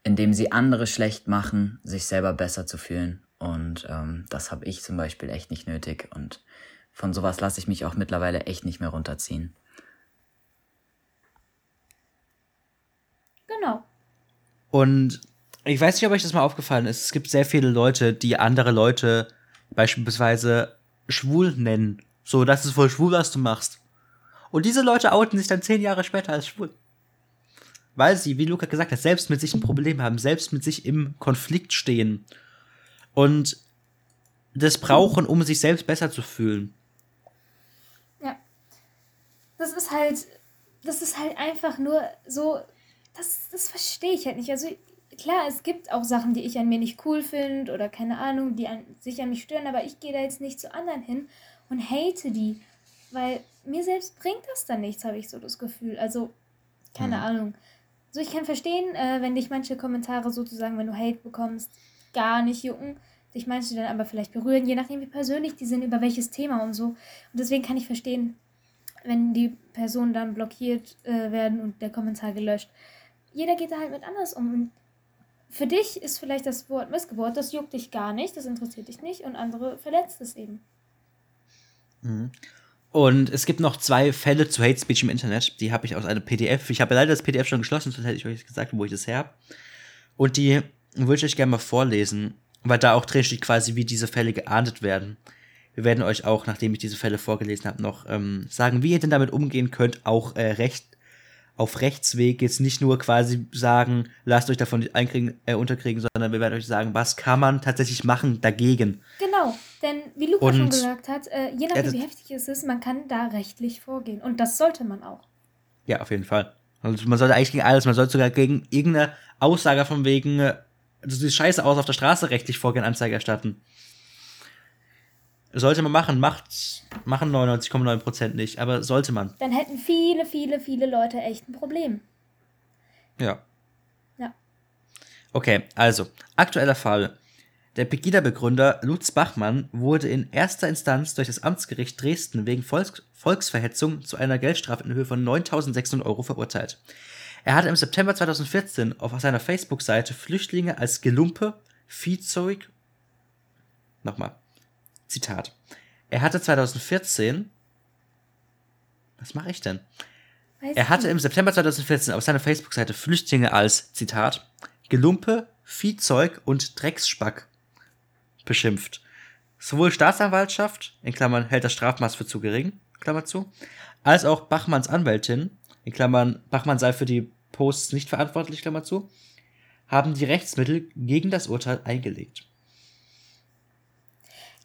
indem sie andere schlecht machen, sich selber besser zu fühlen. Und ähm, das habe ich zum Beispiel echt nicht nötig. Und von sowas lasse ich mich auch mittlerweile echt nicht mehr runterziehen. Genau. Und ich weiß nicht, ob euch das mal aufgefallen ist. Es gibt sehr viele Leute, die andere Leute beispielsweise schwul nennen. So, das ist voll schwul, was du machst. Und diese Leute outen sich dann zehn Jahre später als schwul. Weil sie, wie Luca gesagt hat, selbst mit sich ein Problem haben, selbst mit sich im Konflikt stehen. Und das brauchen, um sich selbst besser zu fühlen. Ja. Das ist halt das ist halt einfach nur so, das, das verstehe ich halt nicht. Also klar, es gibt auch Sachen, die ich an mir nicht cool finde oder keine Ahnung, die an, sich an mich stören, aber ich gehe da jetzt nicht zu anderen hin und hate die, weil mir selbst bringt das dann nichts, habe ich so das Gefühl. Also, keine Ahnung. So, ich kann verstehen, äh, wenn dich manche Kommentare sozusagen, wenn du Hate bekommst, gar nicht jucken, dich manche dann aber vielleicht berühren, je nachdem, wie persönlich die sind, über welches Thema und so. Und deswegen kann ich verstehen, wenn die Personen dann blockiert äh, werden und der Kommentar gelöscht. Jeder geht da halt mit anders um. Und für dich ist vielleicht das Wort Missgeburt, das juckt dich gar nicht, das interessiert dich nicht und andere verletzt es eben. Und es gibt noch zwei Fälle zu Hate Speech im Internet. Die habe ich aus einem PDF. Ich habe leider das PDF schon geschlossen, sonst hätte ich euch gesagt, wo ich das her habe. Und die würde ich euch gerne mal vorlesen, weil da auch drin steht quasi, wie diese Fälle geahndet werden. Wir werden euch auch, nachdem ich diese Fälle vorgelesen habe, noch ähm, sagen, wie ihr denn damit umgehen könnt, auch äh, recht auf Rechtsweg jetzt nicht nur quasi sagen, lasst euch davon nicht einkriegen, äh, unterkriegen, sondern wir werden euch sagen, was kann man tatsächlich machen dagegen. Genau, denn wie Luca Und- schon gesagt hat, äh, je nachdem, das- wie heftig es ist, man kann da rechtlich vorgehen. Und das sollte man auch. Ja, auf jeden Fall. Also man sollte eigentlich gegen alles, man sollte sogar gegen irgendeine Aussage von wegen, äh, du siehst scheiße aus auf der Straße rechtlich vorgehen, Anzeige erstatten. Sollte man machen, macht, machen 99,9% nicht, aber sollte man. Dann hätten viele, viele, viele Leute echt ein Problem. Ja. Ja. Okay, also, aktueller Fall. Der Pegida-Begründer Lutz Bachmann wurde in erster Instanz durch das Amtsgericht Dresden wegen Volks Volksverhetzung zu einer Geldstrafe in Höhe von 9.600 Euro verurteilt. Er hatte im September 2014 auf seiner Facebook-Seite Flüchtlinge als Gelumpe, Viehzeug. Nochmal. Zitat. Er hatte 2014. Was mache ich denn? Weiß Er hatte nicht. im September 2014 auf seiner Facebook-Seite Flüchtlinge als, Zitat, Gelumpe, Viehzeug und Drecksspack beschimpft. Sowohl Staatsanwaltschaft, in Klammern hält das Strafmaß für zu gering, Klammer zu, als auch Bachmanns Anwältin, in Klammern Bachmann sei für die Posts nicht verantwortlich, Klammer zu, haben die Rechtsmittel gegen das Urteil eingelegt.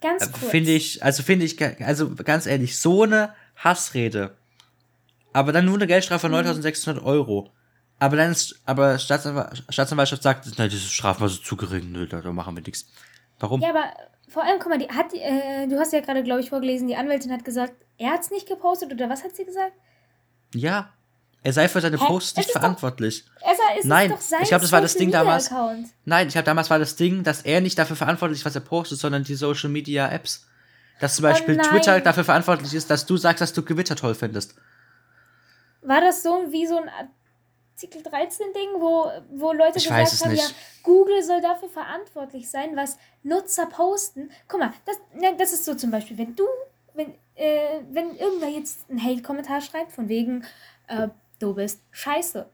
Ganz kurz. Finde ich, also finde ich, also ganz ehrlich, so eine Hassrede, aber dann nur eine Geldstrafe von 9600 Euro. Aber dann ist, aber Staatsanwal Staatsanwaltschaft sagt, nein, dieses Strafmaß ist zu gering, nö, da, machen wir nichts. Warum? Ja, aber vor allem, guck mal, die hat äh, du hast ja gerade, glaube ich, vorgelesen, die Anwältin hat gesagt, er hat es nicht gepostet oder was hat sie gesagt? Ja. Er sei für seine Hä? Posts Es nicht ist doch- verantwortlich. Also ist Nein, doch sein ich glaub, das war das Ding damals. Nein, ich habe damals war das Ding, dass er nicht dafür verantwortlich ist, was er postet, sondern die Social Media Apps. Dass zum Beispiel Oh. Twitter dafür verantwortlich ist, dass du sagst, dass du Gewitter toll findest. War das so wie so ein Artikel 13-Ding, wo, wo Leute Ich gesagt haben, nicht. ja, Google soll dafür verantwortlich sein, was Nutzer posten. Guck mal, das, ne, das ist so zum Beispiel, wenn du, wenn, äh, wenn irgendwer jetzt einen Hate-Kommentar schreibt, von wegen, äh, du bist scheiße,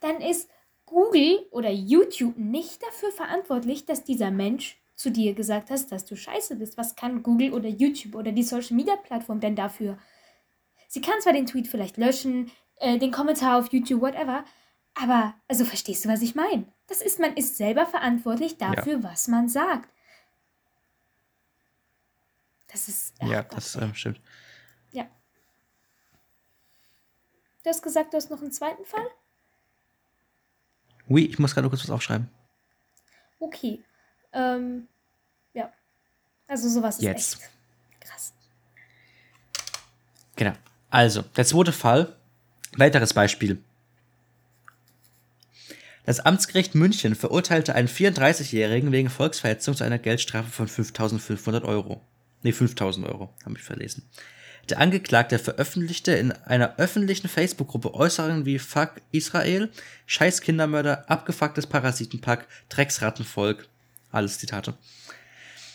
dann ist Google oder YouTube nicht dafür verantwortlich, dass dieser Mensch zu dir gesagt hat, dass du scheiße bist. Was kann Google oder YouTube oder die Social-Media-Plattform denn dafür? Sie kann zwar den Tweet vielleicht löschen, äh, den Kommentar auf YouTube, whatever, aber, also verstehst du, was ich meine? Das ist, man ist selber verantwortlich dafür, was man sagt. Das ist. ja, Gott, das ähm, stimmt. Ja. Du hast gesagt, du hast noch einen zweiten Fall? Ui, ich muss gerade nur kurz was aufschreiben. Okay. Ähm, ja. Also sowas ist Jetzt. echt krass. Genau. Also, der zweite Fall. Weiteres Beispiel. Das Amtsgericht München verurteilte einen 34-Jährigen wegen Volksverhetzung zu einer Geldstrafe von 5.500 Euro. Nee, 5.000 Euro, habe ich verlesen. Der Angeklagte veröffentlichte in einer öffentlichen Facebook-Gruppe Äußerungen wie Fuck Israel, Scheiß Kindermörder, abgefucktes Parasitenpack, Drecksrattenvolk. Alles Zitate.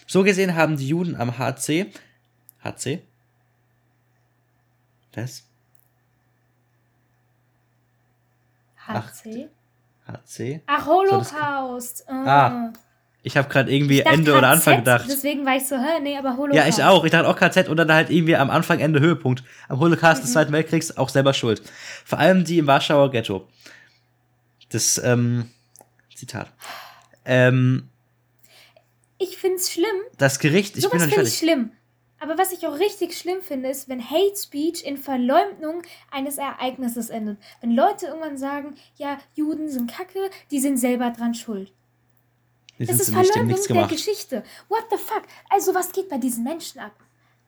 So gesehen haben die Juden am HC, HC? Was? HC? HC? Ach, das- Holocaust. Ah, Ich habe gerade irgendwie Ende oder grad Anfang gedacht. Deswegen war ich so, hä, nee, aber Holocaust. Ja, ich auch. Ich dachte auch KZ und dann halt irgendwie am Anfang, Ende Höhepunkt. Am Holocaust Mhm. des Zweiten Weltkriegs auch selber schuld. Vor allem die im Warschauer Ghetto. Das, ähm, Zitat. Ähm, Ich find's schlimm. das Gericht, ich bin Sowas noch nicht ich fertig. schlimm. Aber was ich auch richtig schlimm finde, ist, wenn Hate Speech in Verleumdung eines Ereignisses endet. Wenn Leute irgendwann sagen, ja, Juden sind kacke, die sind selber dran schuld. Das ist Verleumdung der gemacht. Geschichte. What the fuck? Also, was geht bei diesen Menschen ab?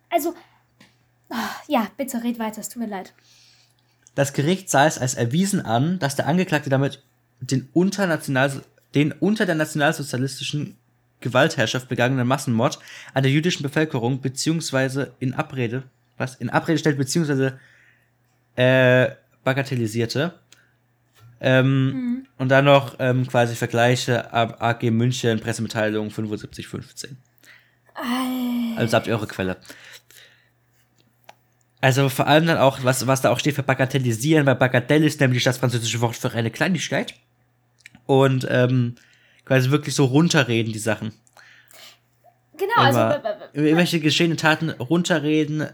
Also, ah, ja, bitte red weiter, es tut mir leid. Das Gericht sah es als erwiesen an, dass der Angeklagte damit den unter, National, den unter der nationalsozialistischen Gewaltherrschaft begangenen Massenmord an der jüdischen Bevölkerung beziehungsweise in Abrede, was in Abrede stellt beziehungsweise äh, bagatellisierte. Ähm, Und dann noch ähm, quasi Vergleiche ab AG München Pressemitteilung 7515. Also habt ihr eure Quelle. Also vor allem dann auch, was, was da auch steht für bagatellisieren, weil Bagatelle ist nämlich das französische Wort für eine Kleinigkeit. Und ähm, quasi wirklich so runterreden, die Sachen. Genau, also, Immer w- irgendwelche geschehene Taten runterreden,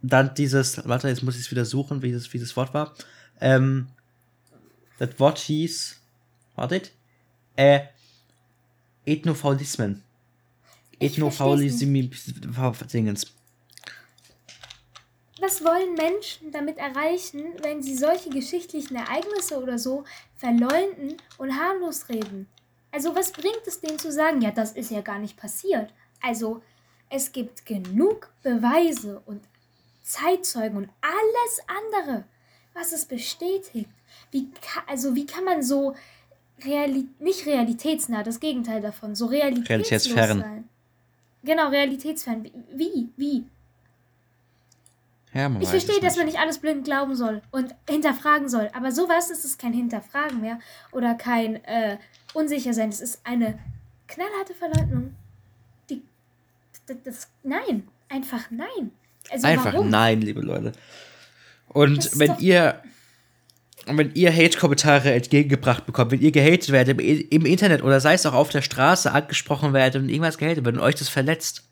dann dieses, warte, jetzt muss ich es wieder suchen, wie das, wie das Wort war. Ähm, das Wort hieß, wartet, äh, Ethnofaulismen. Ich Ethnofaulismen-Dingens. was wollen Menschen damit erreichen, wenn sie solche geschichtlichen Ereignisse oder so verleumden und harmlos reden? Also, was bringt es denen zu sagen, ja, das ist ja gar nicht passiert? Also, es gibt genug Beweise und Zeitzeugen und alles andere, was es bestätigt. Wie also, wie kann man so reali nicht realitätsnah, das Gegenteil davon, so realitätslos Realitätsfern. sein? Genau, realitätsfern. Wie? Wie? Ja, Ich verstehe, dass man nicht. alles blind glauben soll und hinterfragen soll. Aber sowas ist es kein Hinterfragen mehr oder kein äh, Unsichersein. Es ist eine knallharte Verleugnung. Die, das, das, nein, einfach nein. Also Einfach warum? nein, liebe Leute. Und Das wenn doch- ihr wenn ihr Hate-Kommentare entgegengebracht bekommt, wenn ihr gehatet werdet im, im Internet oder sei es auch auf der Straße angesprochen werdet und irgendwas gehatet wird und euch das verletzt,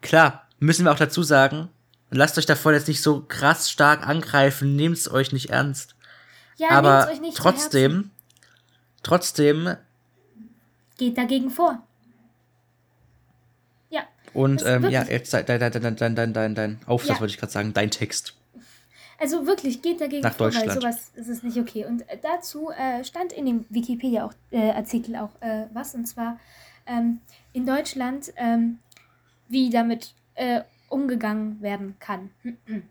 klar, müssen wir auch dazu sagen, lasst euch davon jetzt nicht so krass stark angreifen, nehmt es euch nicht ernst. Ja, Aber euch nicht trotzdem, trotzdem Geht dagegen vor. Ja. und ähm, ja, jetzt dein, dein, dein, dein, dein, dein, dein, dein Aufsatz Ja. wollte ich gerade sagen, dein Text. Also wirklich, geht dagegen Nach vor, weil Deutschland. sowas ist es nicht okay. Und äh, dazu äh, stand in dem Wikipedia-Artikel auch äh, was, und zwar ähm, in Deutschland, ähm, wie damit äh, umgegangen werden kann. [clears throat]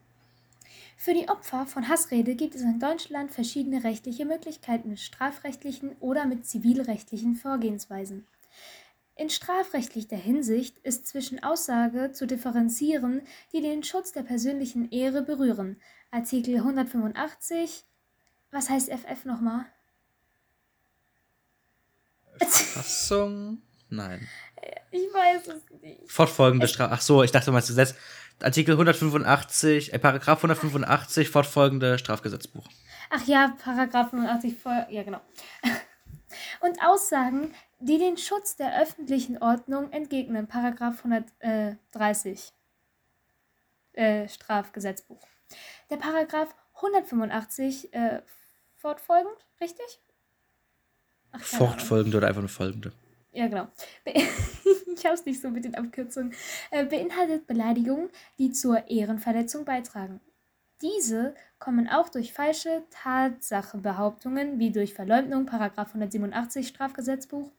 Für die Opfer von Hassrede gibt es in Deutschland verschiedene rechtliche Möglichkeiten mit strafrechtlichen oder mit zivilrechtlichen Vorgehensweisen. In strafrechtlicher Hinsicht ist zwischen Aussage zu differenzieren, die den Schutz der persönlichen Ehre berühren. Artikel 185. Was heißt FF nochmal? Fassung? Nein. Ich weiß es nicht. Fortfolgende Strafe. Ach so, ich dachte mal, das Gesetz. Artikel 185, äh, Paragraph 185, fortfolgende Strafgesetzbuch. Ach ja, Paragraph 85 voll. Ja, genau. [laughs] Und Aussagen, die den Schutz der öffentlichen Ordnung entgegnen. Paragraph 130 äh, Strafgesetzbuch. Der Paragraph 185 äh, fortfolgend, richtig? Ach. Fortfolgende oder einfach nur folgende. Ja, genau. Be [laughs] ich hab's nicht so mit den Abkürzungen. Äh, beinhaltet Beleidigungen, die zur Ehrenverletzung beitragen. Diese kommen auch durch falsche Tatsachenbehauptungen wie durch Verleumdung, Paragraph 187 Strafgesetzbuch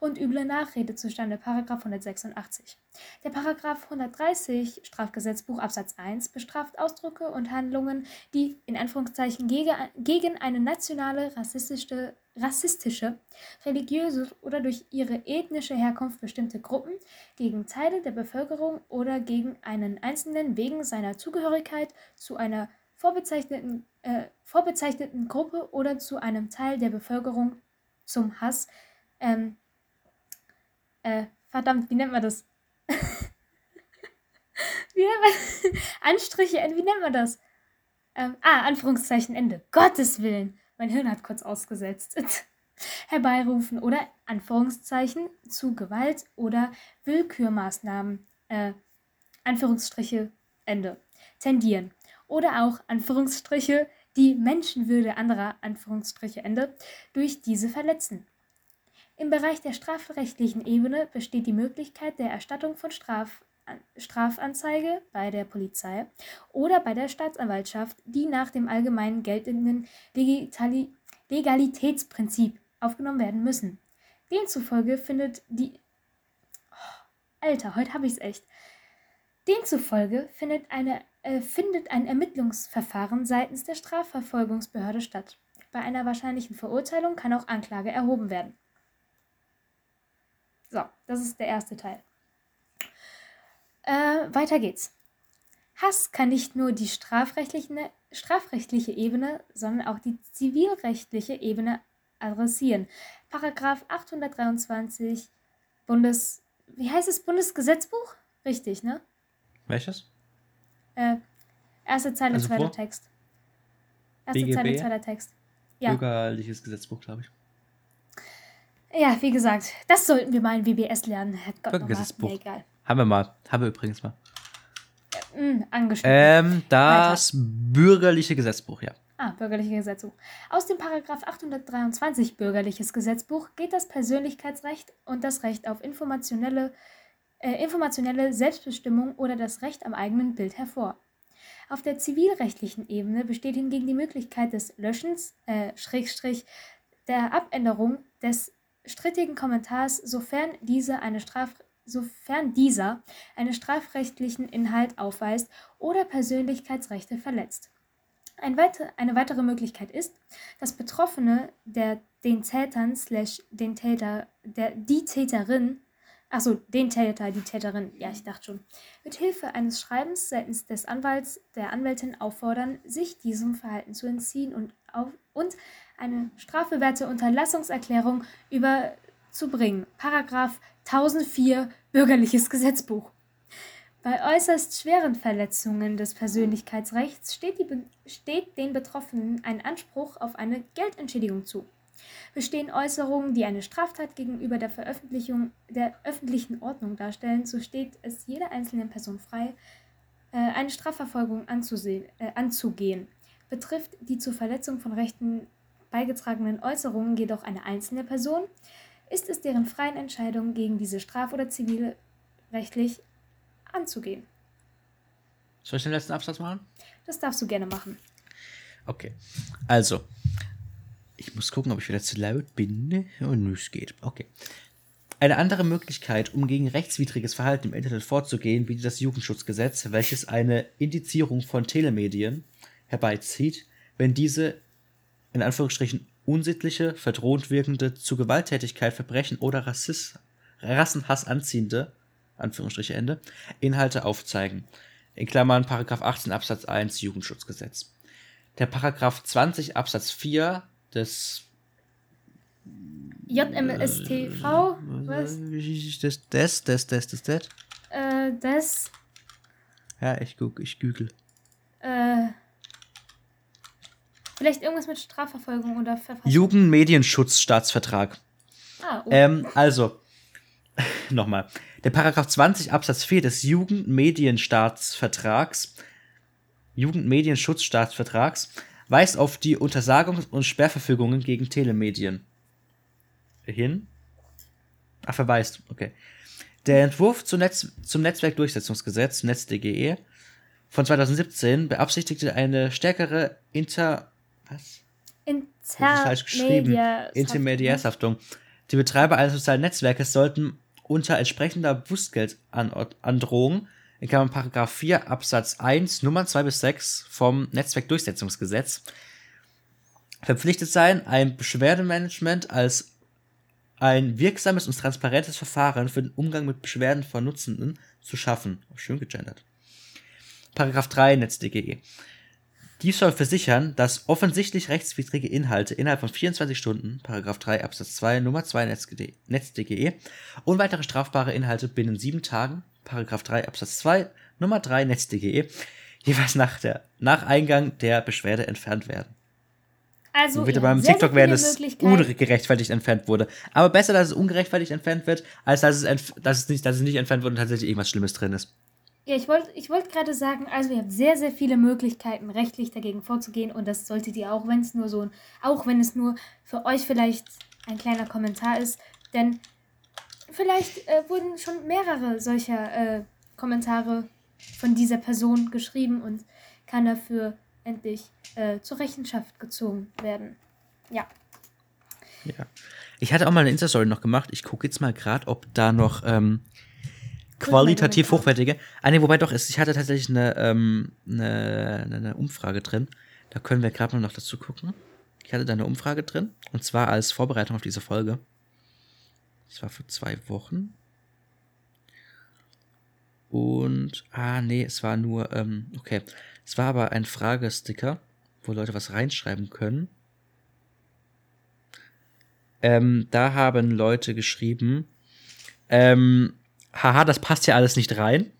und üble Nachrede zustande, Paragraph 186. Der Paragraph 130 Strafgesetzbuch Absatz 1 bestraft Ausdrücke und Handlungen, die in Anführungszeichen gegen, gegen eine nationale, rassistische, rassistische, religiöse oder durch ihre ethnische Herkunft bestimmte Gruppen, gegen Teile der Bevölkerung oder gegen einen Einzelnen wegen seiner Zugehörigkeit zu einer vorbezeichneten, äh, vorbezeichneten Gruppe oder zu einem Teil der Bevölkerung zum Hass. Ähm, äh, verdammt, wie nennt man das? [laughs] wie nennt man [laughs] Anstriche, wie nennt man das? Ähm, ah, Anführungszeichen Ende. Gottes Willen. Mein Hirn hat kurz ausgesetzt. [laughs] Herbeirufen oder Anführungszeichen zu Gewalt oder Willkürmaßnahmen. Äh, Anführungsstriche Ende. Tendieren. Oder auch Anführungsstriche die Menschenwürde anderer Anführungsstriche Ende durch diese verletzen. Im Bereich der strafrechtlichen Ebene besteht die Möglichkeit der Erstattung von Straf Strafanzeige bei der Polizei oder bei der Staatsanwaltschaft, die nach dem allgemein geltenden Legitali Legalitätsprinzip aufgenommen werden müssen. Demzufolge findet die. Oh, Alter, heute habe ich es echt. Demzufolge findet, eine, äh, findet ein Ermittlungsverfahren seitens der Strafverfolgungsbehörde statt. Bei einer wahrscheinlichen Verurteilung kann auch Anklage erhoben werden. So, das ist der erste Teil. Äh, weiter geht's. Hass kann nicht nur die strafrechtliche, strafrechtliche Ebene, sondern auch die zivilrechtliche Ebene adressieren. Paragraph 823 Bundes. Wie heißt es? Bundesgesetzbuch? Richtig, ne? Welches? Äh, erste Zeile, Also zweiter vor? Text. Erste BGB? Zeile, zweiter Text. Ja. Bürgerliches Gesetzbuch, glaube ich. Ja, wie gesagt, das sollten wir mal in WBS lernen. Bürgergesetzbuch. Ja, egal. Haben wir mal. Haben wir übrigens mal. Hm, angeschnitten. Ähm, das bürgerliche Gesetzbuch, ja. Ah, bürgerliches Gesetzbuch. Aus dem Paragraph 823 Bürgerliches Gesetzbuch geht das Persönlichkeitsrecht und das Recht auf informationelle, äh, informationelle Selbstbestimmung oder das Recht am eigenen Bild hervor. Auf der zivilrechtlichen Ebene besteht hingegen die Möglichkeit des Löschens, äh, Schrägstrich, der Abänderung des strittigen Kommentars, sofern diese eine Straf sofern dieser einen strafrechtlichen Inhalt aufweist oder Persönlichkeitsrechte verletzt. Ein weite, eine weitere Möglichkeit ist, dass Betroffene der den Tätern slash den Täter, der die Täterin, achso, den Täter, die Täterin, ja, ich dachte schon, mit Hilfe eines Schreibens seitens des Anwalts, der Anwältin auffordern, sich diesem Verhalten zu entziehen und, auf, und eine strafbewährte Unterlassungserklärung überzubringen. Paragraph 1004 Bürgerliches Gesetzbuch. Bei äußerst schweren Verletzungen des Persönlichkeitsrechts steht, die, steht den Betroffenen ein Anspruch auf eine Geldentschädigung zu. Bestehen Äußerungen, die eine Straftat gegenüber der Veröffentlichung der öffentlichen Ordnung darstellen, so steht es jeder einzelnen Person frei, äh, eine Strafverfolgung anzusehen, äh, anzugehen. Betrifft die zur Verletzung von Rechten beigetragenen Äußerungen jedoch eine einzelne Person, ist es deren freien Entscheidung, gegen diese straf- oder zivilrechtlich anzugehen. Soll ich den letzten Absatz machen? Das darfst du gerne machen. Okay. Also, ich muss gucken, ob ich wieder zu laut bin. Und es geht. Okay. Eine andere Möglichkeit, um gegen rechtswidriges Verhalten im Internet vorzugehen, bietet das Jugendschutzgesetz, welches eine Indizierung von Telemedien herbeizieht, wenn diese in Anführungsstrichen unsittliche, verdrohend wirkende, zu Gewalttätigkeit, Verbrechen oder Rassist, Rassenhass anziehende, Anführungsstriche Ende, Inhalte aufzeigen. In Klammern Paragraph 18 Absatz 1 Jugendschutzgesetz. Der Paragraph 20 Absatz 4 des JMSTV, was? des des des des des des Äh, das, ja ich guck ich google äh, vielleicht irgendwas mit Strafverfolgung oder Verfassung. Jugendmedienschutzstaatsvertrag Ah, oh. ähm, also [laughs] nochmal der Paragraph 20 Absatz 4 des Jugendmedienstaatsvertrags Jugendmedienschutzstaatsvertrags weist auf die Untersagungs- und Sperrverfügungen gegen Telemedien hin. Ach, verweist, okay. Der Entwurf zum, Netz, zum Netzwerkdurchsetzungsgesetz, NetzDGE, von 2017 beabsichtigte eine stärkere Inter... Was? Intermediärshaftung. Die Betreiber eines sozialen Netzwerkes sollten unter entsprechender Bußgeldandrohung, in Klammern Paragraph 4 Absatz 1 Nummern 2 bis 6 vom Netzwerkdurchsetzungsgesetz verpflichtet sein, ein Beschwerdemanagement als ein wirksames und transparentes Verfahren für den Umgang mit Beschwerden von Nutzenden zu schaffen. Schön gegendert. Paragraph 3 NetzDGE. Dies soll versichern, dass offensichtlich rechtswidrige Inhalte innerhalb von 24 Stunden, Paragraph 3 Absatz 2 Nummer 2 NetzDGE, NetzDGE und weitere strafbare Inhalte binnen sieben Tagen, Paragraph 3 Absatz 2 Nummer 3 NetzDGE, jeweils nach, der, nach Eingang der Beschwerde entfernt werden. Also, Und wieder beim TikTok werden es ungerechtfertigt entfernt wurde. Aber besser, dass es ungerechtfertigt entfernt wird, als dass es, dass es, nicht, dass es nicht entfernt wurde und tatsächlich irgendwas Schlimmes drin ist. Ja, ich wollte ich wollt gerade sagen, also ihr habt sehr, sehr viele Möglichkeiten, rechtlich dagegen vorzugehen und das solltet ihr auch, wenn es nur so ein, auch wenn es nur für euch vielleicht ein kleiner Kommentar ist, denn vielleicht äh, wurden schon mehrere solcher äh, Kommentare von dieser Person geschrieben und kann dafür endlich äh, zur Rechenschaft gezogen werden. Ja. Ja. Ich hatte auch mal eine Insta-Story noch gemacht. Ich gucke jetzt mal gerade, ob da noch ähm, qualitativ hochwertige. Ah, nee, wobei doch, ist, ich hatte tatsächlich eine, ähm, eine, eine Umfrage drin. Da können wir gerade mal noch dazu gucken. Ich hatte da eine Umfrage drin. Und zwar als Vorbereitung auf diese Folge. Das war für zwei Wochen. Und, ah, nee, es war nur, ähm, okay. Es war aber ein Fragesticker, wo Leute was reinschreiben können. Ähm, da haben Leute geschrieben, ähm, haha, das passt ja alles nicht rein.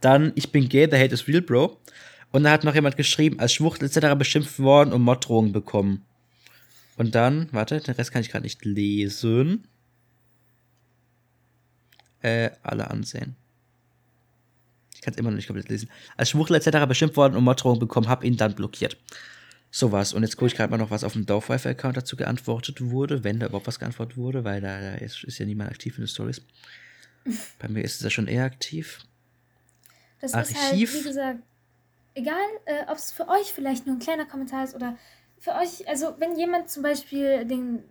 Dann, ich bin gay, the hate is real, bro. Und da hat noch jemand geschrieben, als Schwuchtel etc. beschimpft worden und Morddrohungen bekommen. Und dann, warte, den Rest kann ich gerade nicht lesen. Äh, alle ansehen. Ich kann es immer noch nicht komplett lesen. Als Schwuchtel etc. beschimpft worden und Morddrohungen bekommen, hab ihn dann blockiert. Sowas. Und jetzt gucke ich gerade mal noch, was auf dem Dorfwife-Account dazu geantwortet wurde, wenn da überhaupt was geantwortet wurde, weil da, da ist, ist, ja niemand aktiv in den Stories. [laughs] Bei mir ist es ja schon eher aktiv. Das Archiv. ist halt, wie gesagt, egal, äh, ob es für euch vielleicht nur ein kleiner Kommentar ist oder für euch, also wenn jemand zum Beispiel den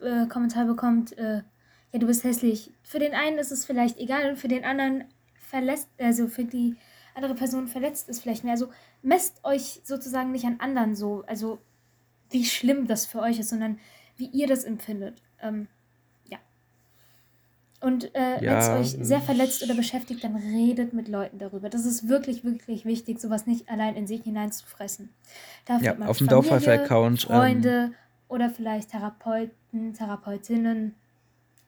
äh, Kommentar bekommt, äh, ja, du bist hässlich. Für den einen ist es vielleicht egal und für den anderen verlässt, also für die andere Person verletzt ist vielleicht mehr. Also messt euch sozusagen nicht an anderen so, also wie schlimm das für euch ist, sondern wie ihr das empfindet. Ähm, ja. Und äh, ja, wenn es euch sehr verletzt oder beschäftigt, dann redet mit Leuten darüber. Das ist wirklich, wirklich wichtig, sowas nicht allein in sich hineinzufressen. Dafür ja, auf dem Dorfhilfe-Account. Ähm, Freunde ähm, oder vielleicht Therapeuten, Therapeutinnen,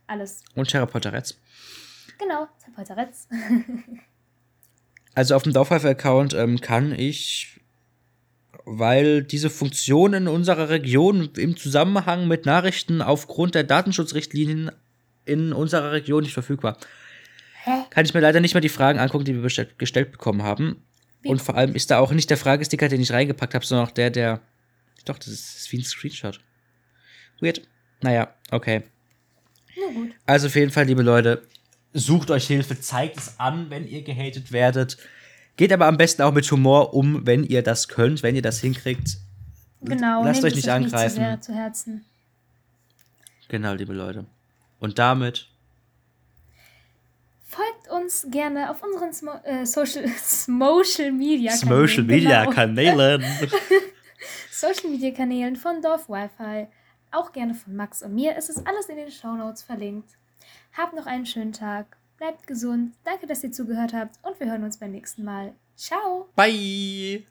alles. Und Therapeuteretz. Genau, Therapeuteretz. [laughs] Also auf dem Dorfhilfe-Account ähm, kann ich, weil diese Funktion in unserer Region im Zusammenhang mit Nachrichten aufgrund der Datenschutzrichtlinien in unserer Region nicht verfügbar, Hä? kann ich mir leider nicht mehr die Fragen angucken, die wir bestellt, gestellt bekommen haben. Wie? Und vor allem ist da auch nicht der Fragesticker, den ich reingepackt habe, sondern auch der, der. Doch, das ist, das ist wie ein Screenshot. Weird. Naja, okay. Also auf jeden Fall, liebe Leute, sucht euch Hilfe, zeigt es an, wenn ihr gehatet werdet. Geht aber am besten auch mit Humor um, wenn ihr das könnt, wenn ihr das hinkriegt. Genau, lasst euch nicht angreifen. Nicht zu, zu Herzen. Genau, liebe Leute. Und damit folgt uns gerne auf unseren Smo äh, Social, [laughs] Social Media Kanälen. Social Media genau. Kanälen. [laughs] Social Media Kanälen von Dorf Wi-Fi. Auch gerne von Max und mir. Es ist alles in den Show Notes verlinkt. Habt noch einen schönen Tag. Bleibt gesund. Danke, dass ihr zugehört habt. Und wir hören uns beim nächsten Mal. Ciao. Bye.